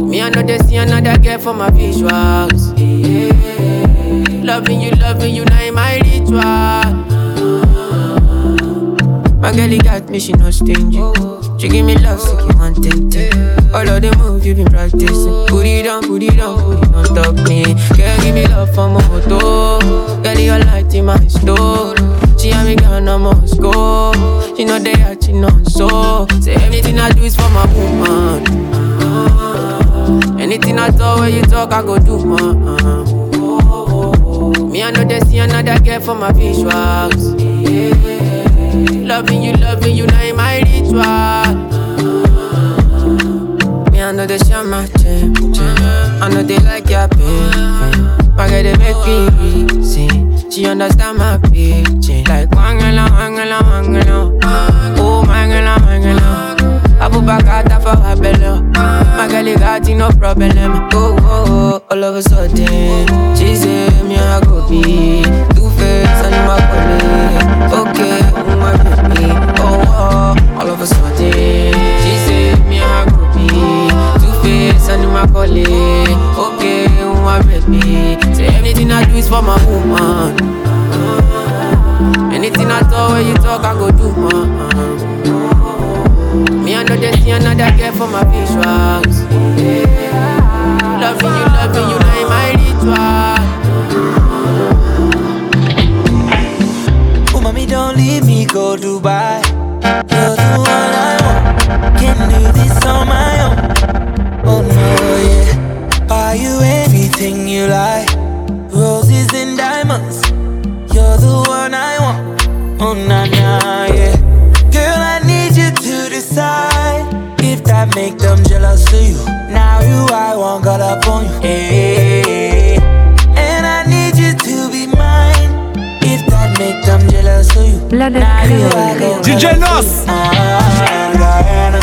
Me, I know they see another girl for my visuals. Loving you, loving you, now in my ritual. Me, she no stingy. She give me love, so keep on tempting. All of the moves you been practicing. Put it down, put it down, put it on top me. Girl, give me love for my moto. Girl, your light in my store. She and me gone, I must go. She know they are, she know so. Say anything I do is for my woman. Anything I talk, when you talk, I go do, man. Me, I know they see another girl for my visuals. Yeah. Loving you, loving you, now in my ritual. Me, I know they share my gem, I know they like your pain. My girl, they make me reason. She understand my pitching. Like, wangala, wangala, wangala. Oh, mangala, mangala. Abubakata for her belly. My girl, got no problem. Oh, oh, oh, all of a sudden, she say me I go be all of she said me go be two face and my colleague. Okay, oh my baby, say everything I do is for my woman. Anything I talk, when you talk, I go do, man. Me, I know they see another girl for my visuals. Loving you, loving you, now my Oh, mommy, don't leave me, go Dubai. Can do this on my own. Oh no, yeah. Buy you anything you like. Roses and diamonds. You're the one I want. Oh na na, yeah. Girl, I need you to decide if that make them jealous of you. Now you, I want got up on you. Hey, and I need you to be mine if that make them jealous of you. Now you, I go DJ got up Nos.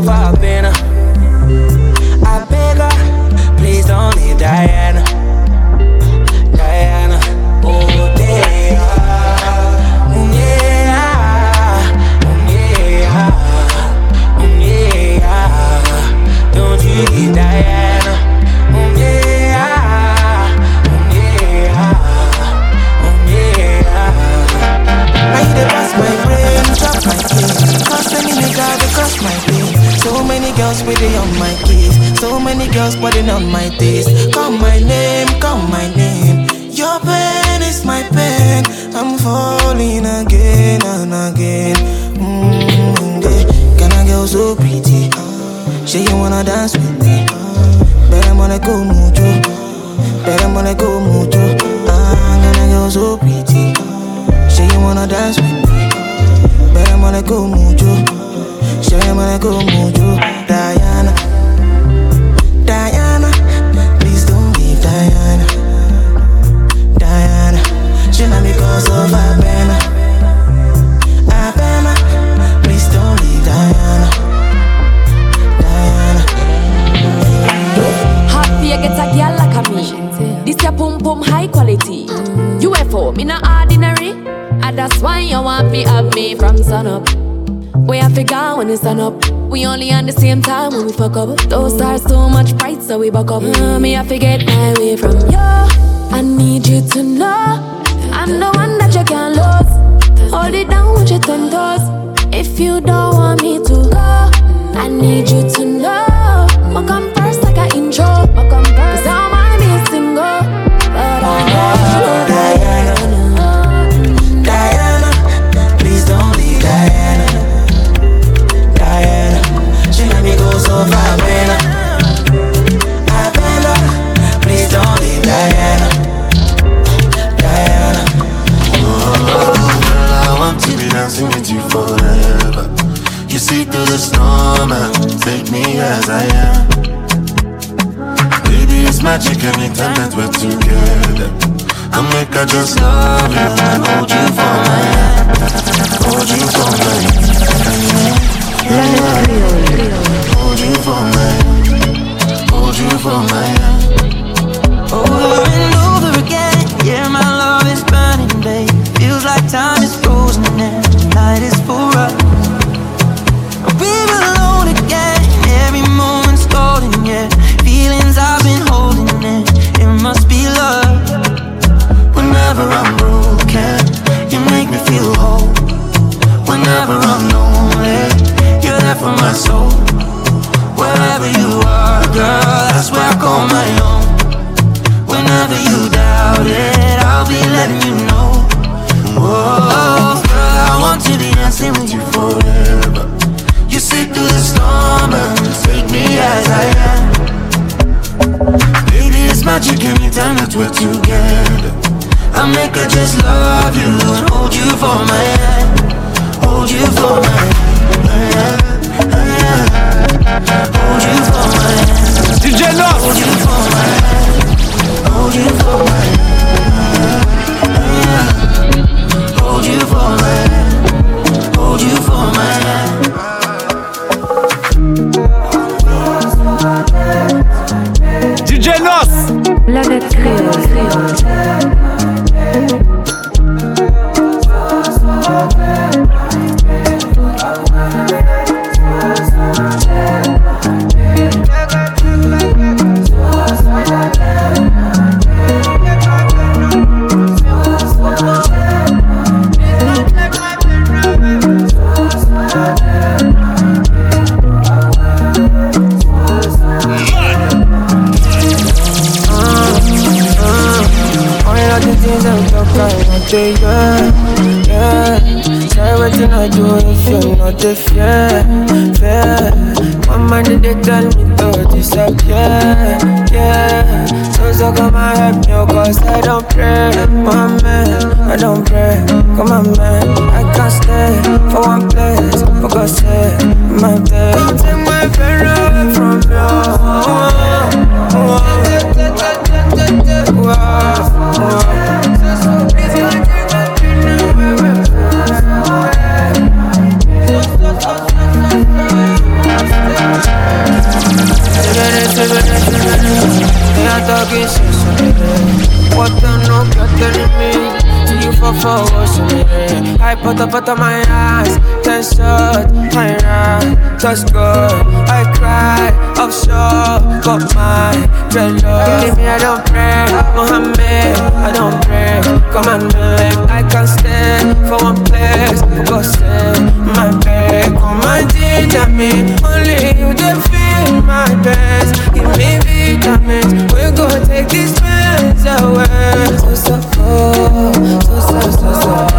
Far, been I beg her, please don't leave Diana. Diana, oh yeah, mm, yeah, mm, yeah, mm, yeah. Don't leave Diana, mm, mm, mm. I hear the pass my brain, drop my keys. Cause any nigga they cross my way. So many girls waiting on my keys. So many girls putting on my taste. Call my name, call my name. Your pain is my pain. I'm falling again and again. Mm, yeah. Can I girl so pretty? Say you wanna dance with me? Better wanna go mucho. Better wanna go mucho. Ah, can I girl so pretty? Say you wanna dance with me? Better wanna go mucho. Diana, Diana, please don't leave Diana. Diana, she not because of Abena. Abena, please don't leave Diana. Diana. Happy I a girl like me. This your pum pum high quality. UFO, me not ordinary. And that's why you want to have me from sun up. We have to go when the sun up. We only on the same time when we fuck up. Those stars too much bright, so we buck up. Uh, me have to get my way from you. I need you to know I'm the one that you can't lose. Hold it down with your ten toes. If you don't want me to go, I need you to know. I come first like an intro. I come first. Cause I don't mind single. But I know. Me go so far, Bella. Bella, please don't leave Diana. Diana, Girl, I want to be dancing with you forever. You see through the storm and take me as I am. Baby, it's magic anytime that we're together. I make I just love you and hold you for my hand. Hold you for my hand. Hold you you for my hand. Over and over again, yeah, my love is burning, babe. Feels like time is frozen and night is for us. We're alone again, every moment's golden, yeah. Feelings I've been holding in, it must be love. Whenever I'm broken, you make me feel whole. Whenever I'm lonely, you're there for my soul. Wherever you are, girl, that's where I call my own. Whenever you doubt it, I'll be letting you know. Whoa, girl, I want to be dancing with you forever. You sit through the storm and take me as I am. Baby, it's magic anytime that we're together. I make her just love you and hold you for my hand, hold you for my hand, my hand. DJ Nos. Hold you for my about, yeah, yeah. Say what you not do if you're not the fair, fair. My mind they tell me to disappear, yeah. So so come and help me, oh, cause I don't pray, my man, I don't pray. Come on, man, I can't stay for one place, for God's sake, my bed. Don't take my pain away from I put up out of my eyes, shot, my right, just good. I cry, offshore, got my dreadlocks. Believe me, I don't pray, Mohammed, I don't pray. Come on, man, I can't stay for one place. Go stay, my bed, come ginger me. Only you feel my best. Give me vitamins, we go take these pains away. So so oh, so so so so.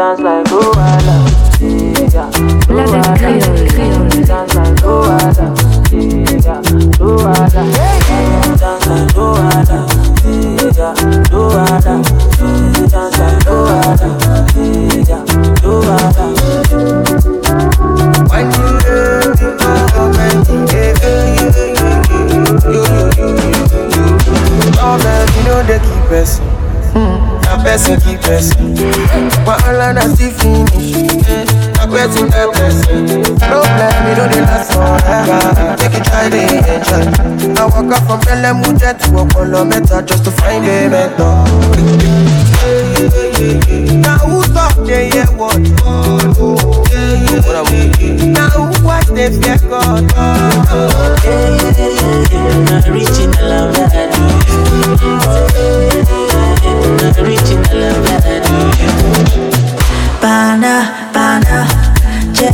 Dance like Luala. Yeah, Luala. Dance like Luala. Yeah, Luala. Dance like Luala. Yeah, Luala. Dance like Luala. Yeah, Luala. When you. You, you. Oh waiting a blessing. No blame, it only last forever. Take it, try the enjoy. I walk up from Belém, Mujer to Okolo Meta just to find a mentor. Now who talk the yeah, what? Now who watch them get caught? Not reaching the love that I do. Not reaching the love that I do. Bana.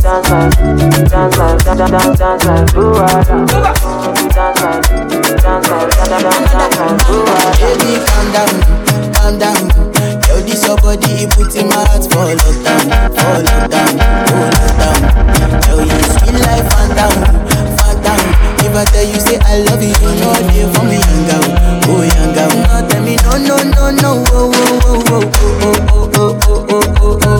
dance like, dance like, dance like, dance like, dance like, Baby, calm down, calm down. This your body, it put in my heart you life, phantom, phantom. If I tell you say I love you, you me, oh tell me no, no, no, no, oh, oh, oh, oh, oh, oh, oh, oh, oh, oh, oh, oh, oh, oh.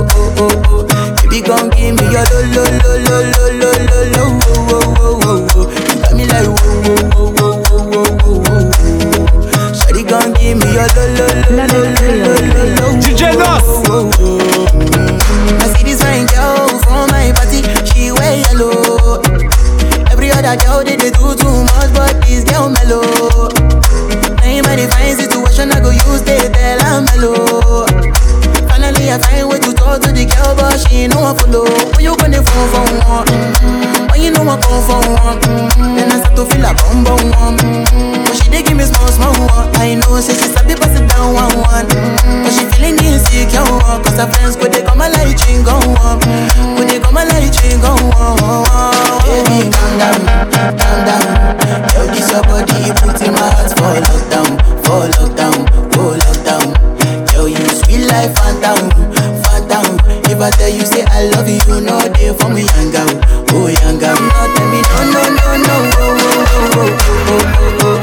Baby, gon' give me your lo, lo, lo, lo, lo, lo, lo, lo, oh, oh, oh, oh, oh. You got me like whoa, whoa, whoa, whoa, whoa, whoa, whoa, whoa. Shawty gon' give me your lo, lo, lo, lo, lo, lo, lo, lo, DJ Nos. oh, oh, oh. I see this fine girl from my party, she wear yellow. Every other girl they, they do too much, but this girl mellow. Now in my divine situation, I go use they tell I'm mellow me a time where you talk to the girl, but she ain't know I follow. When you gonna phone for one? Mm-hmm. When you know I come for one? Mm-hmm. Then I start to feel a bum bum one. Mm-hmm. But she dey give me small small one. I know, say she sabi pass it down one one. Mm-hmm. But she feeling insecure, one. cause her friends could dey come and light you go one. Could dey come and light you go one? Baby, calm down, calm down. Yo, this your body, put in my heart for lockdown, for lockdown, for lockdown you. Sweet life, Fanta, mm, Fanta. Mm. If I tell you, say I love you, you know they for me, young. Oh, young no, tell me, no, no, no, no, oh, oh, oh, oh, oh, oh, oh. oh.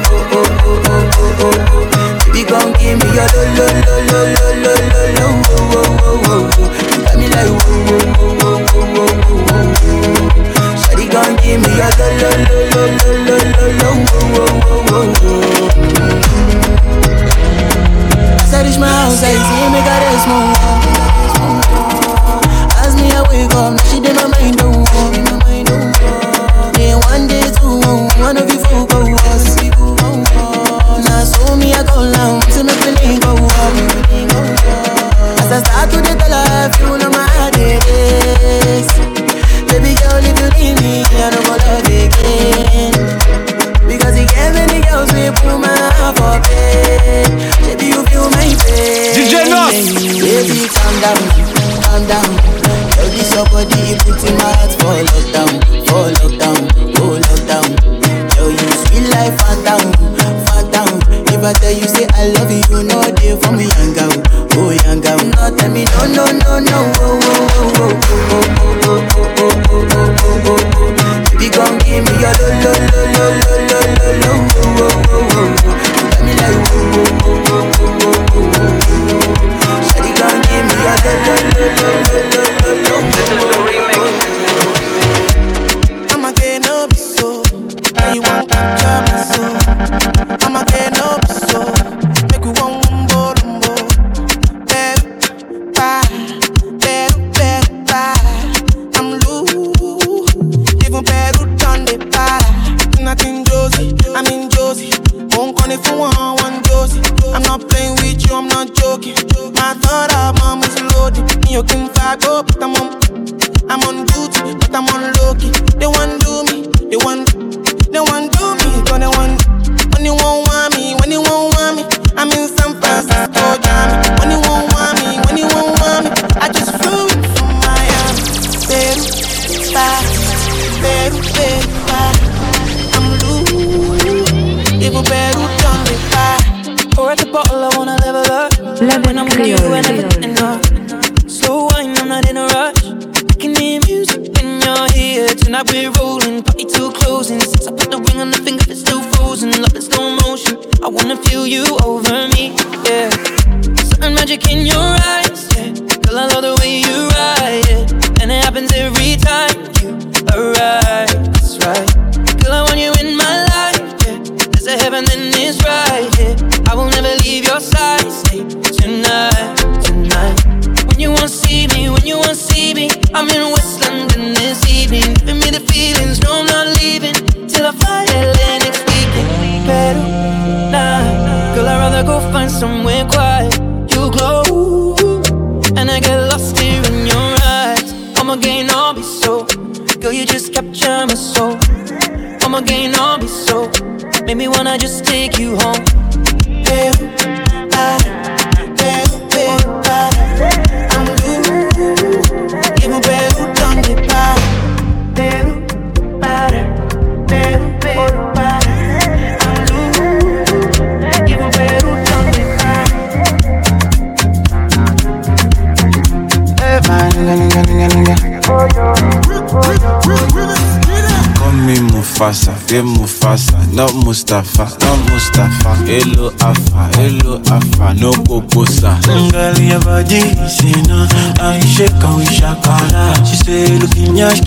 Hello Afa, hello Afa, no poposa. Girl, your body is enough. I shake and we shakala. She say, looking yash,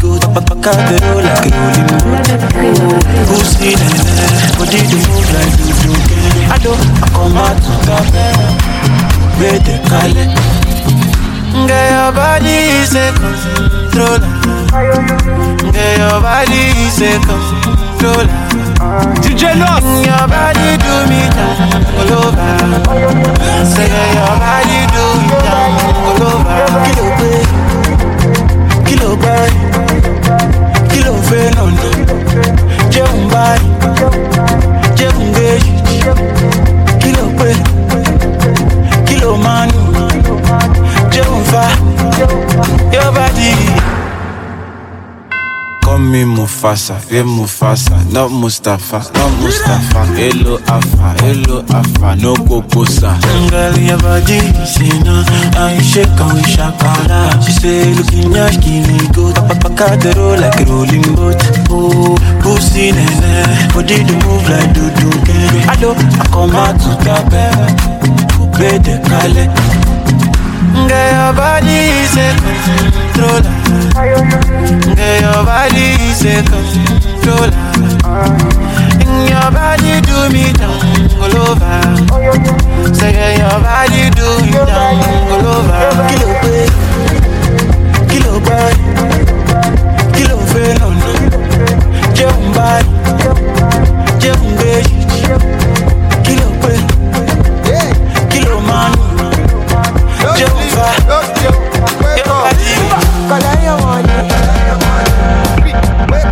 go tapa good. Pakadero like a rolling boat. Pussy, body do move like you do. I do, I come out to the bed. Where they call it. Girl, your body is a controller. Your body is a. DJ Nos. Your body do me down all over. Say your body do me down all over. Kilo pe, kilo pe, kilo fe Call me Mufasa, yeah Mufasa, not Mustafa, not Mustafa. Hello Afa, hello Afa, no Kokosa. Angalia vaji, sina, aishe kawi shakala. She say looking yash kini go, tapapakadero like rolling boat. Oh, pussy nene, body do move like do do. Ado, I come out to tape, obede kale. Girl, your body is a controller. Girl, your body is a controller. In your body do me down all over. Say, girl, your body do me down all over. Kilo pe, kilo pe, kilo fe londo. Jẹun bari, jẹun beji, kilo pe, kilo man. Wake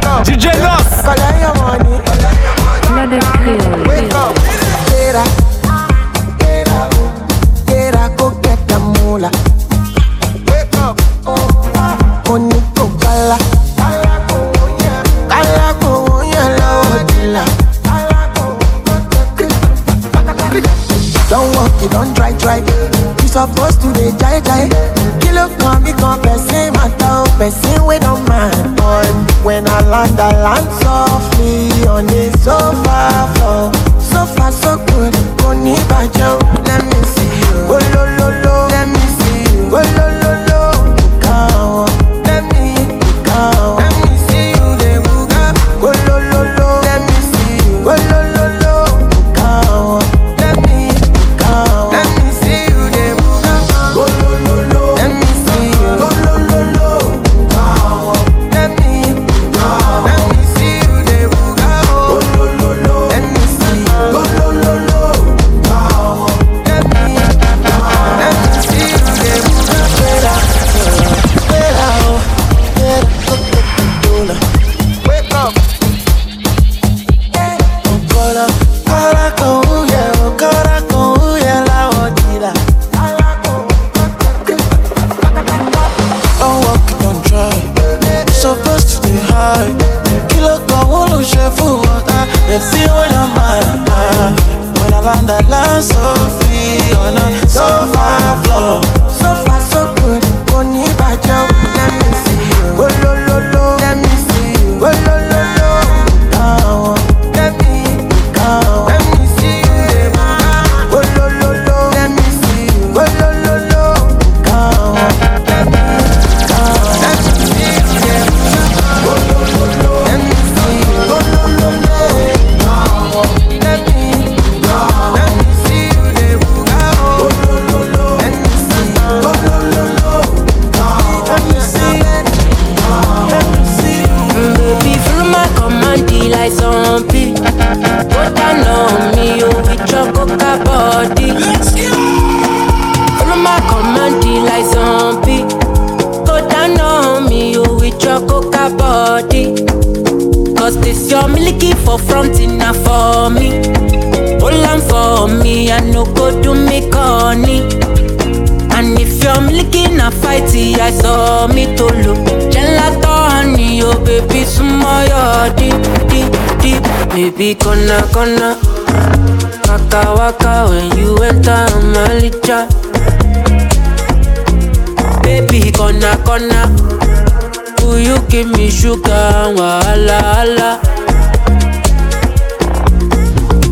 up. DJ Nos. Wake up. Supposed to be jai jai. Kilo come, become person matter, oh, person we don't mind. But when I land, I land softly on the sofa floor. So far, so good. Koni bajo, let me see you. Oh Baby, gonna, gonna. Waka waka when you enter Malicha. Baby, gonna, gonna. Will you give me sugar? Wala, wala.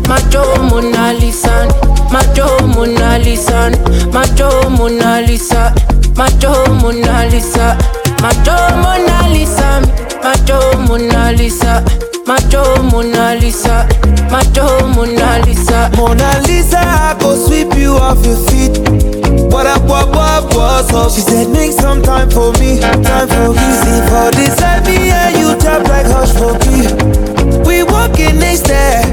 Macho Mona Lisa, Macho Mona Lisa, Macho Mona Lisa, Macho Mona Lisa, Macho Mona Lisa, Macho Mona Lisa, Macho Mona Lisa, Macho Mona Lisa. Mona Lisa, I go sweep you off your feet. What up, what, what, what's up? She said, make some time for me, time for. See for this, I me and you tap like hush for me. We walking next there,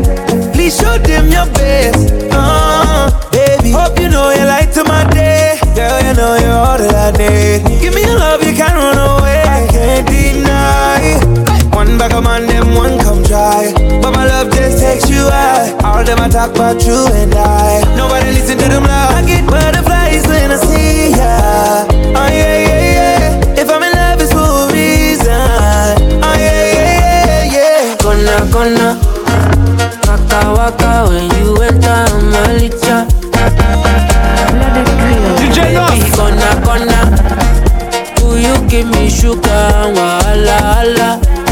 please show them your best. Uh, baby, hope you know you light to my day. Girl, you know you're all that I need. Give me a love you can't run away. I can't deny. One back of man, them one come try. But my love just takes you high. All them I talk about you and I. Nobody listen to them loud. I get butterflies when I see ya. Oh yeah, yeah, yeah. If I'm in love, it's for a reason. Oh yeah, yeah, yeah, yeah. Gonna, gonna. Waka waka when you enter Malicha. Baby, gonna, gonna. Will you give me sugar? Wala, wala.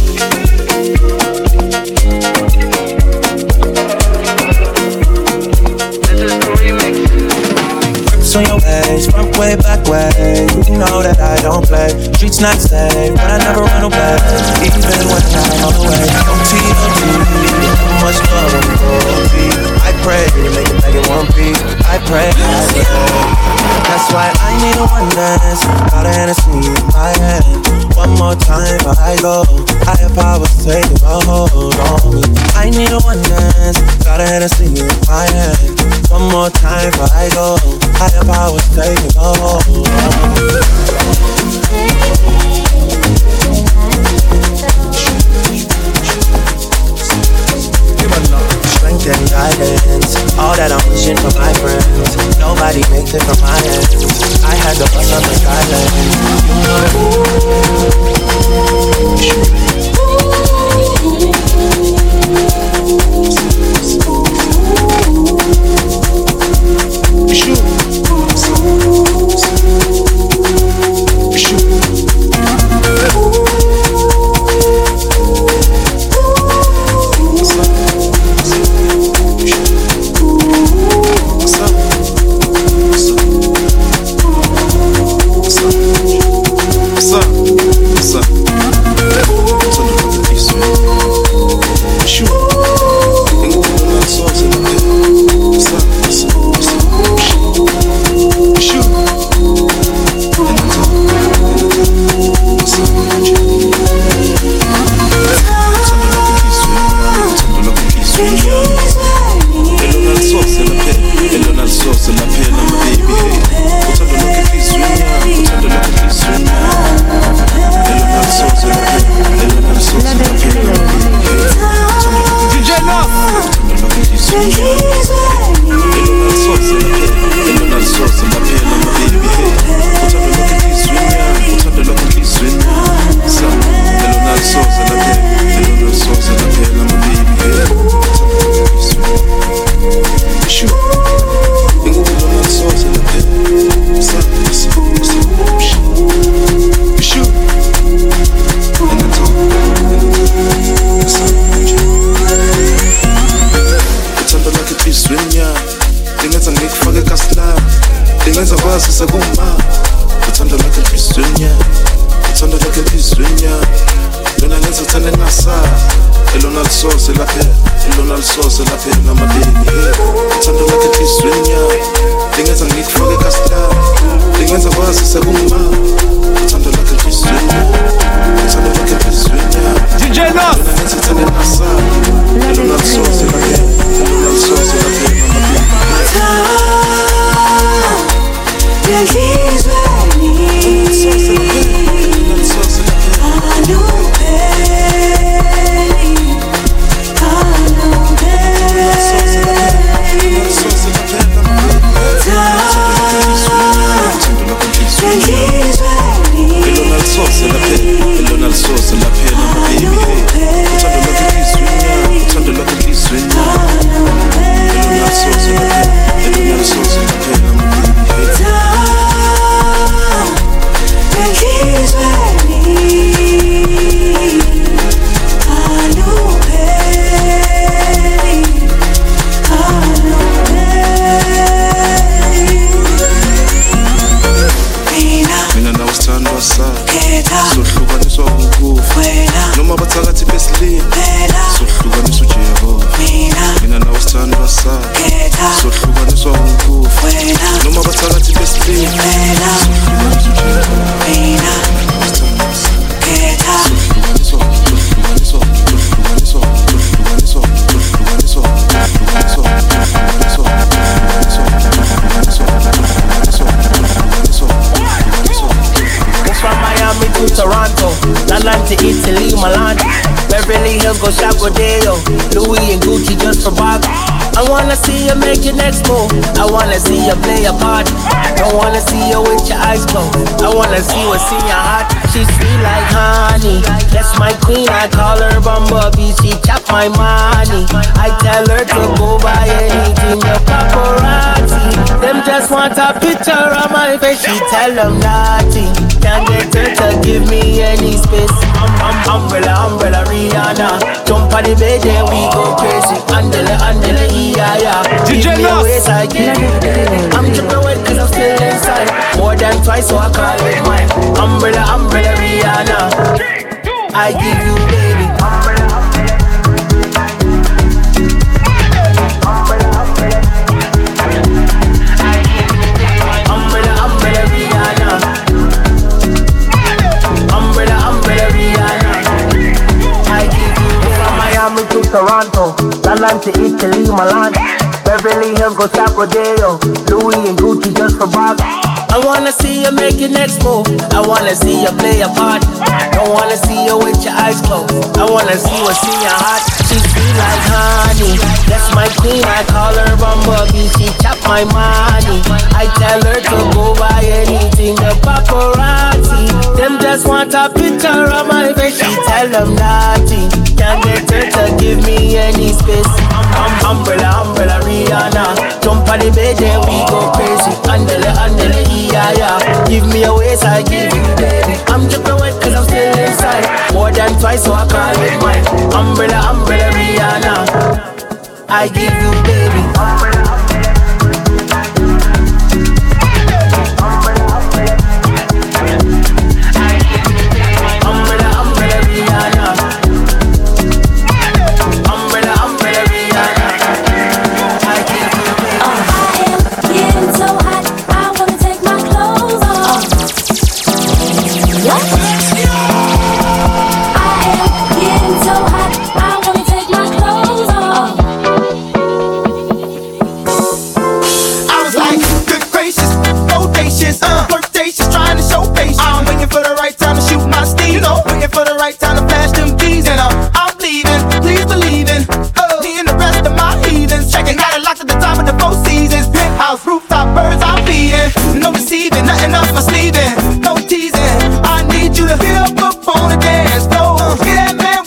Grips on your waist, front way, back way. You know that I don't play. Streets not safe, but I never run away. Even when I'm on the way. OT, OT, how much love on OT. I pray to make it back in one piece. I pray, I pray. That's why I need a one dance. Got a Hennessy in my hand. One more time, I go. I was taking a hold on me. I need a one dance, got a Hennessy in my hand. One more time before I go, higher powers taking a hold on me. and guidance. All that I'm wishing for my friends. Nobody makes it from my end. I had to bust up the silence. Ooh. girl to go buy anything. Your paparazzi, them just want a picture of my face. She tell them nothing. Can't get her to give me any space. Um, um, umbrella, umbrella, Rihanna. Jump on the bed and we go crazy. Andele, andele, yeah, yeah. DJ Nos. I'm dripping wet cause I'm still inside. More than twice, so I call it mine. Umbrella, umbrella, Rihanna. I give you baby. Toronto, London to Italy, Milan. Beverly Hills, go tap Rodeo. Louis and Gucci just for Bob. I wanna see you make your next move. I wanna see you play a part. Don't wanna see you with your eyes closed. I wanna see what's in your heart. She's sweet like honey. That's my queen. I call her Bumblebee. She chop my money. I tell her to go buy anything. The paparazzi, them just want a picture of my face. She tell them nothing. Can't get her to give me any space. Um, umbrella, umbrella, Rihanna. Jump on the bed, then we go crazy. Andele, andele, yeah, yeah. Give me a waist, I give you, baby. I'm dripping wet cause I'm still inside. More than twice, so I call it mine. Umbrella, umbrella, Rihanna. I give you, baby. Umbrella. clean, No teasing. I need you to feel up on the dance floor. That man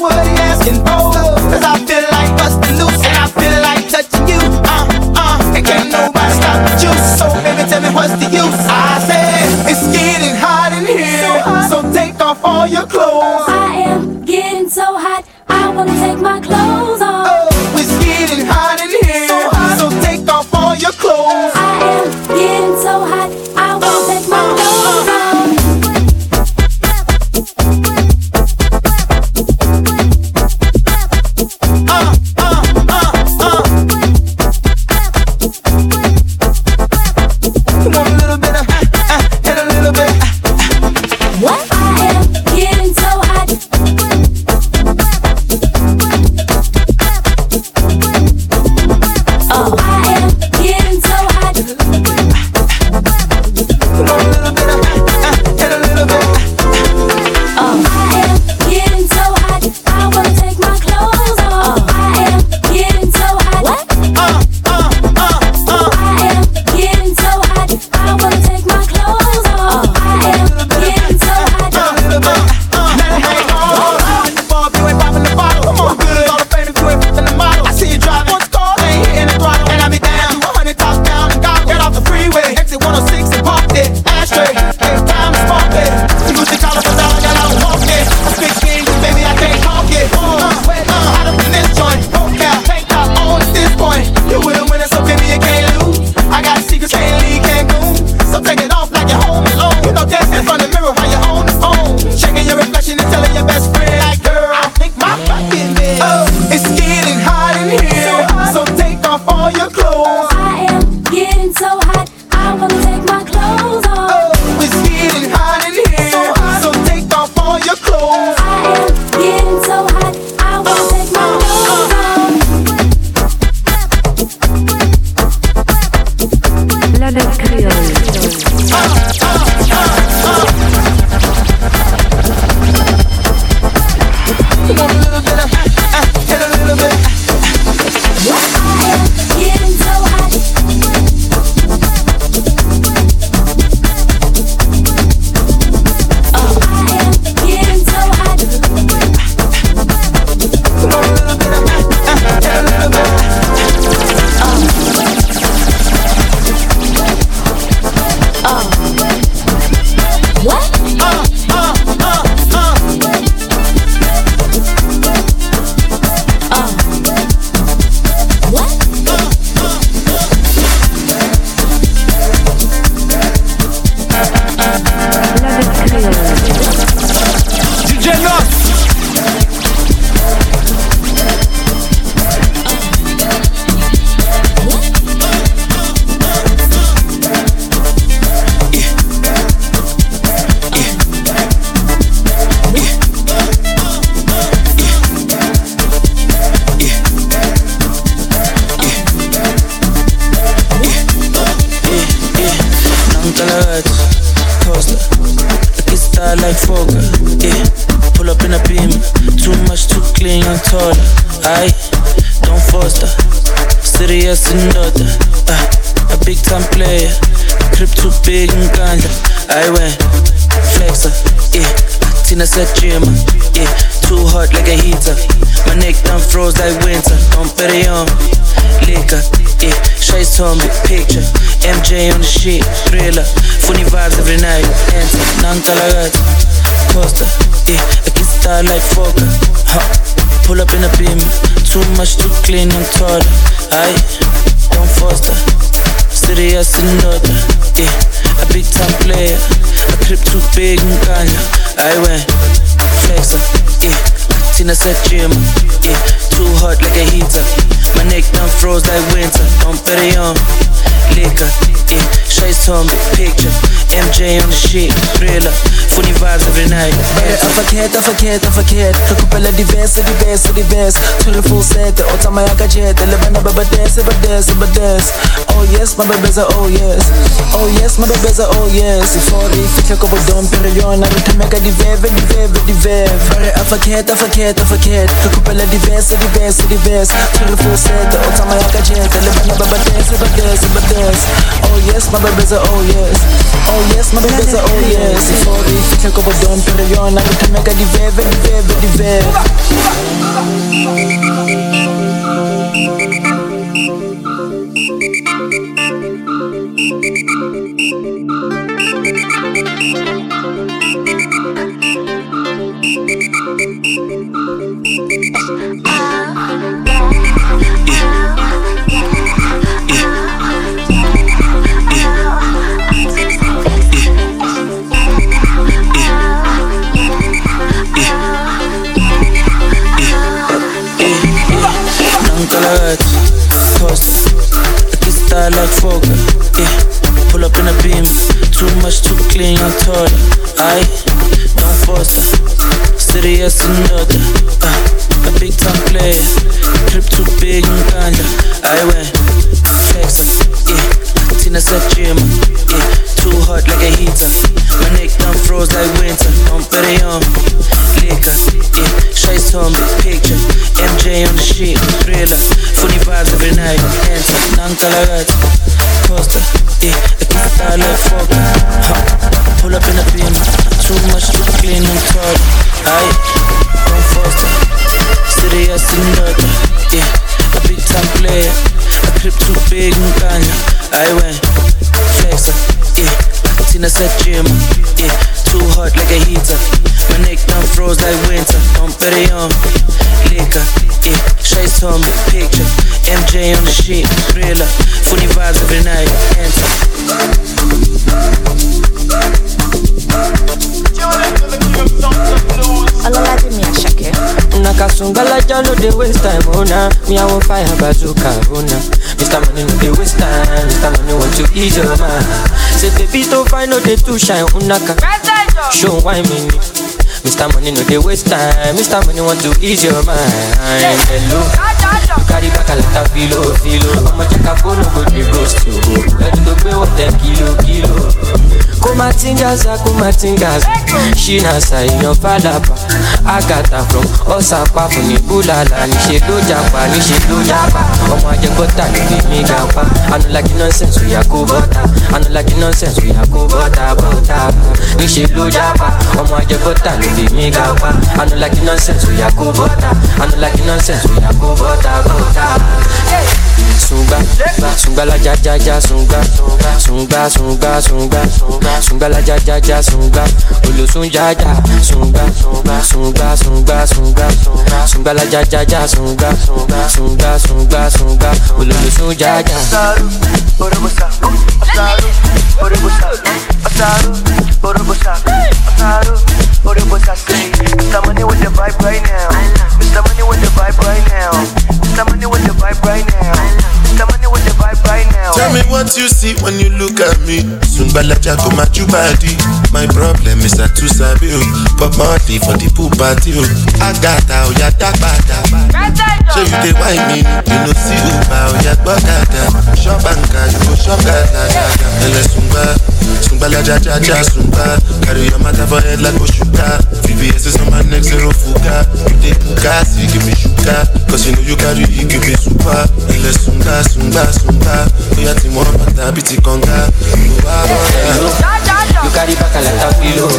I feel like busting loose and I feel like touching you. Uh, uh, and can't nobody stop the juice. So baby, tell me what's the use? I said, it's getting hot in here. So take off all your clothes. Shit, MJ on the shit, thriller. Vibes every night. Forget, I forget, I forget. Recupera diverse, diverse. To the full set, otama yakajet. Elevana baba dance, baba dance, baba dance. Oh yes, my baby's a oh yes. Oh yes, my baby's a oh yes. Ifori, fitla ko bodon, pero yon. Narutameka diveve, diveve, diveve. But I forget, I forget, I forget. Recupera diverse, diverse. To the full set, otama yakajet. Elevana baba dance, baba dance, baba dance. Oh yes, my baby's a oh yes. Oh yes, my baby's a oh yes. Ifori, fitla ko bodon, pero yon. Narutameka diveve, diveve, diveve. Nankalagat. Nankalagat. Costa. Yeah, can style like Fokker. Huh. Pull up in a beam. Too much too clean and tall. Aye, don't foster. Serious another. Yeah, a big time player. A crib too big and ganja. I went flexer. Yeah, Tina said gym. Yeah, too hot like a heater. My neck done froze like winter. Don't bet it on liquor. Yeah, big picture. On the shit, thriller. Funny vibes every night. Dé mi àṣàkẹ́. Nakasungala ja no dey waste time, oh nah. Me I want fire bazooka, oh. Mr. Money no dey waste time, Mr. Money want to ease your mind. Say baby to find no dey too shine, oh unaka. Show why me. Mr. Money no dey waste time, Mr. Money want to ease your mind. Hello, you carry back a lot of filo, filo. Ọmọ jẹ́ ká fóònù go dey ghost you. Ẹni tó gbé wọ́n tẹ̀ kilo, kilo. Kumatingaza, ah, kumatingaza Shina sayan falapa Agata from Ọ̀sàpá fún ní búlàlà Níṣe ló japa, níṣe ló japa Ọmọ ajẹgbọ́ta ló lè mí gapa Ànú like nonsense oya kó bọ́ta Ànú like nonsense oya kó bọ́ta bọ́ta Níṣe ló japa Ọmọ ajẹgbọ́ta ló lè mí gapa Ànú like nonsense oya kó bọ́ta Ànú like nonsense oya kó bọ́ta bọ́ta. Sunga, sunga la ja ja ja sunga, sunga sunga sunga, sunga. La ja ja ja sunga, olosun ja ja sunga, sunga sunga sunga, sunga la ja ja ja sunga, sunga sunga sunga, olosun ja ja. Mr. Money with the vibe right now. Mr. Money with the vibe what you see when you look at me. Sungbalaja go my body. My problem is that too sabi o. Pop money for the pool party oh. I got o. Agata oya dagbada. Ṣé you dey whine me? You no see Uber oya gbọ́ dada. Shop anka you go shop gada gada. Ẹlẹ sungba, sungbalaja jaja sungba. Carry your matter for head like Oṣuka. VVS is on my neck zero fuga. You dey buga, see give sugar. Cause you know you carry you give me super. Ele sunga, sunga, sunga. Oya ti mo mata biti conga. Wa bora. You carry back like a pillow.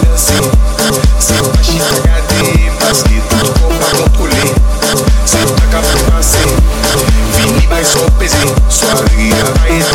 son pesos, sobre guía, país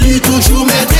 E tu chumete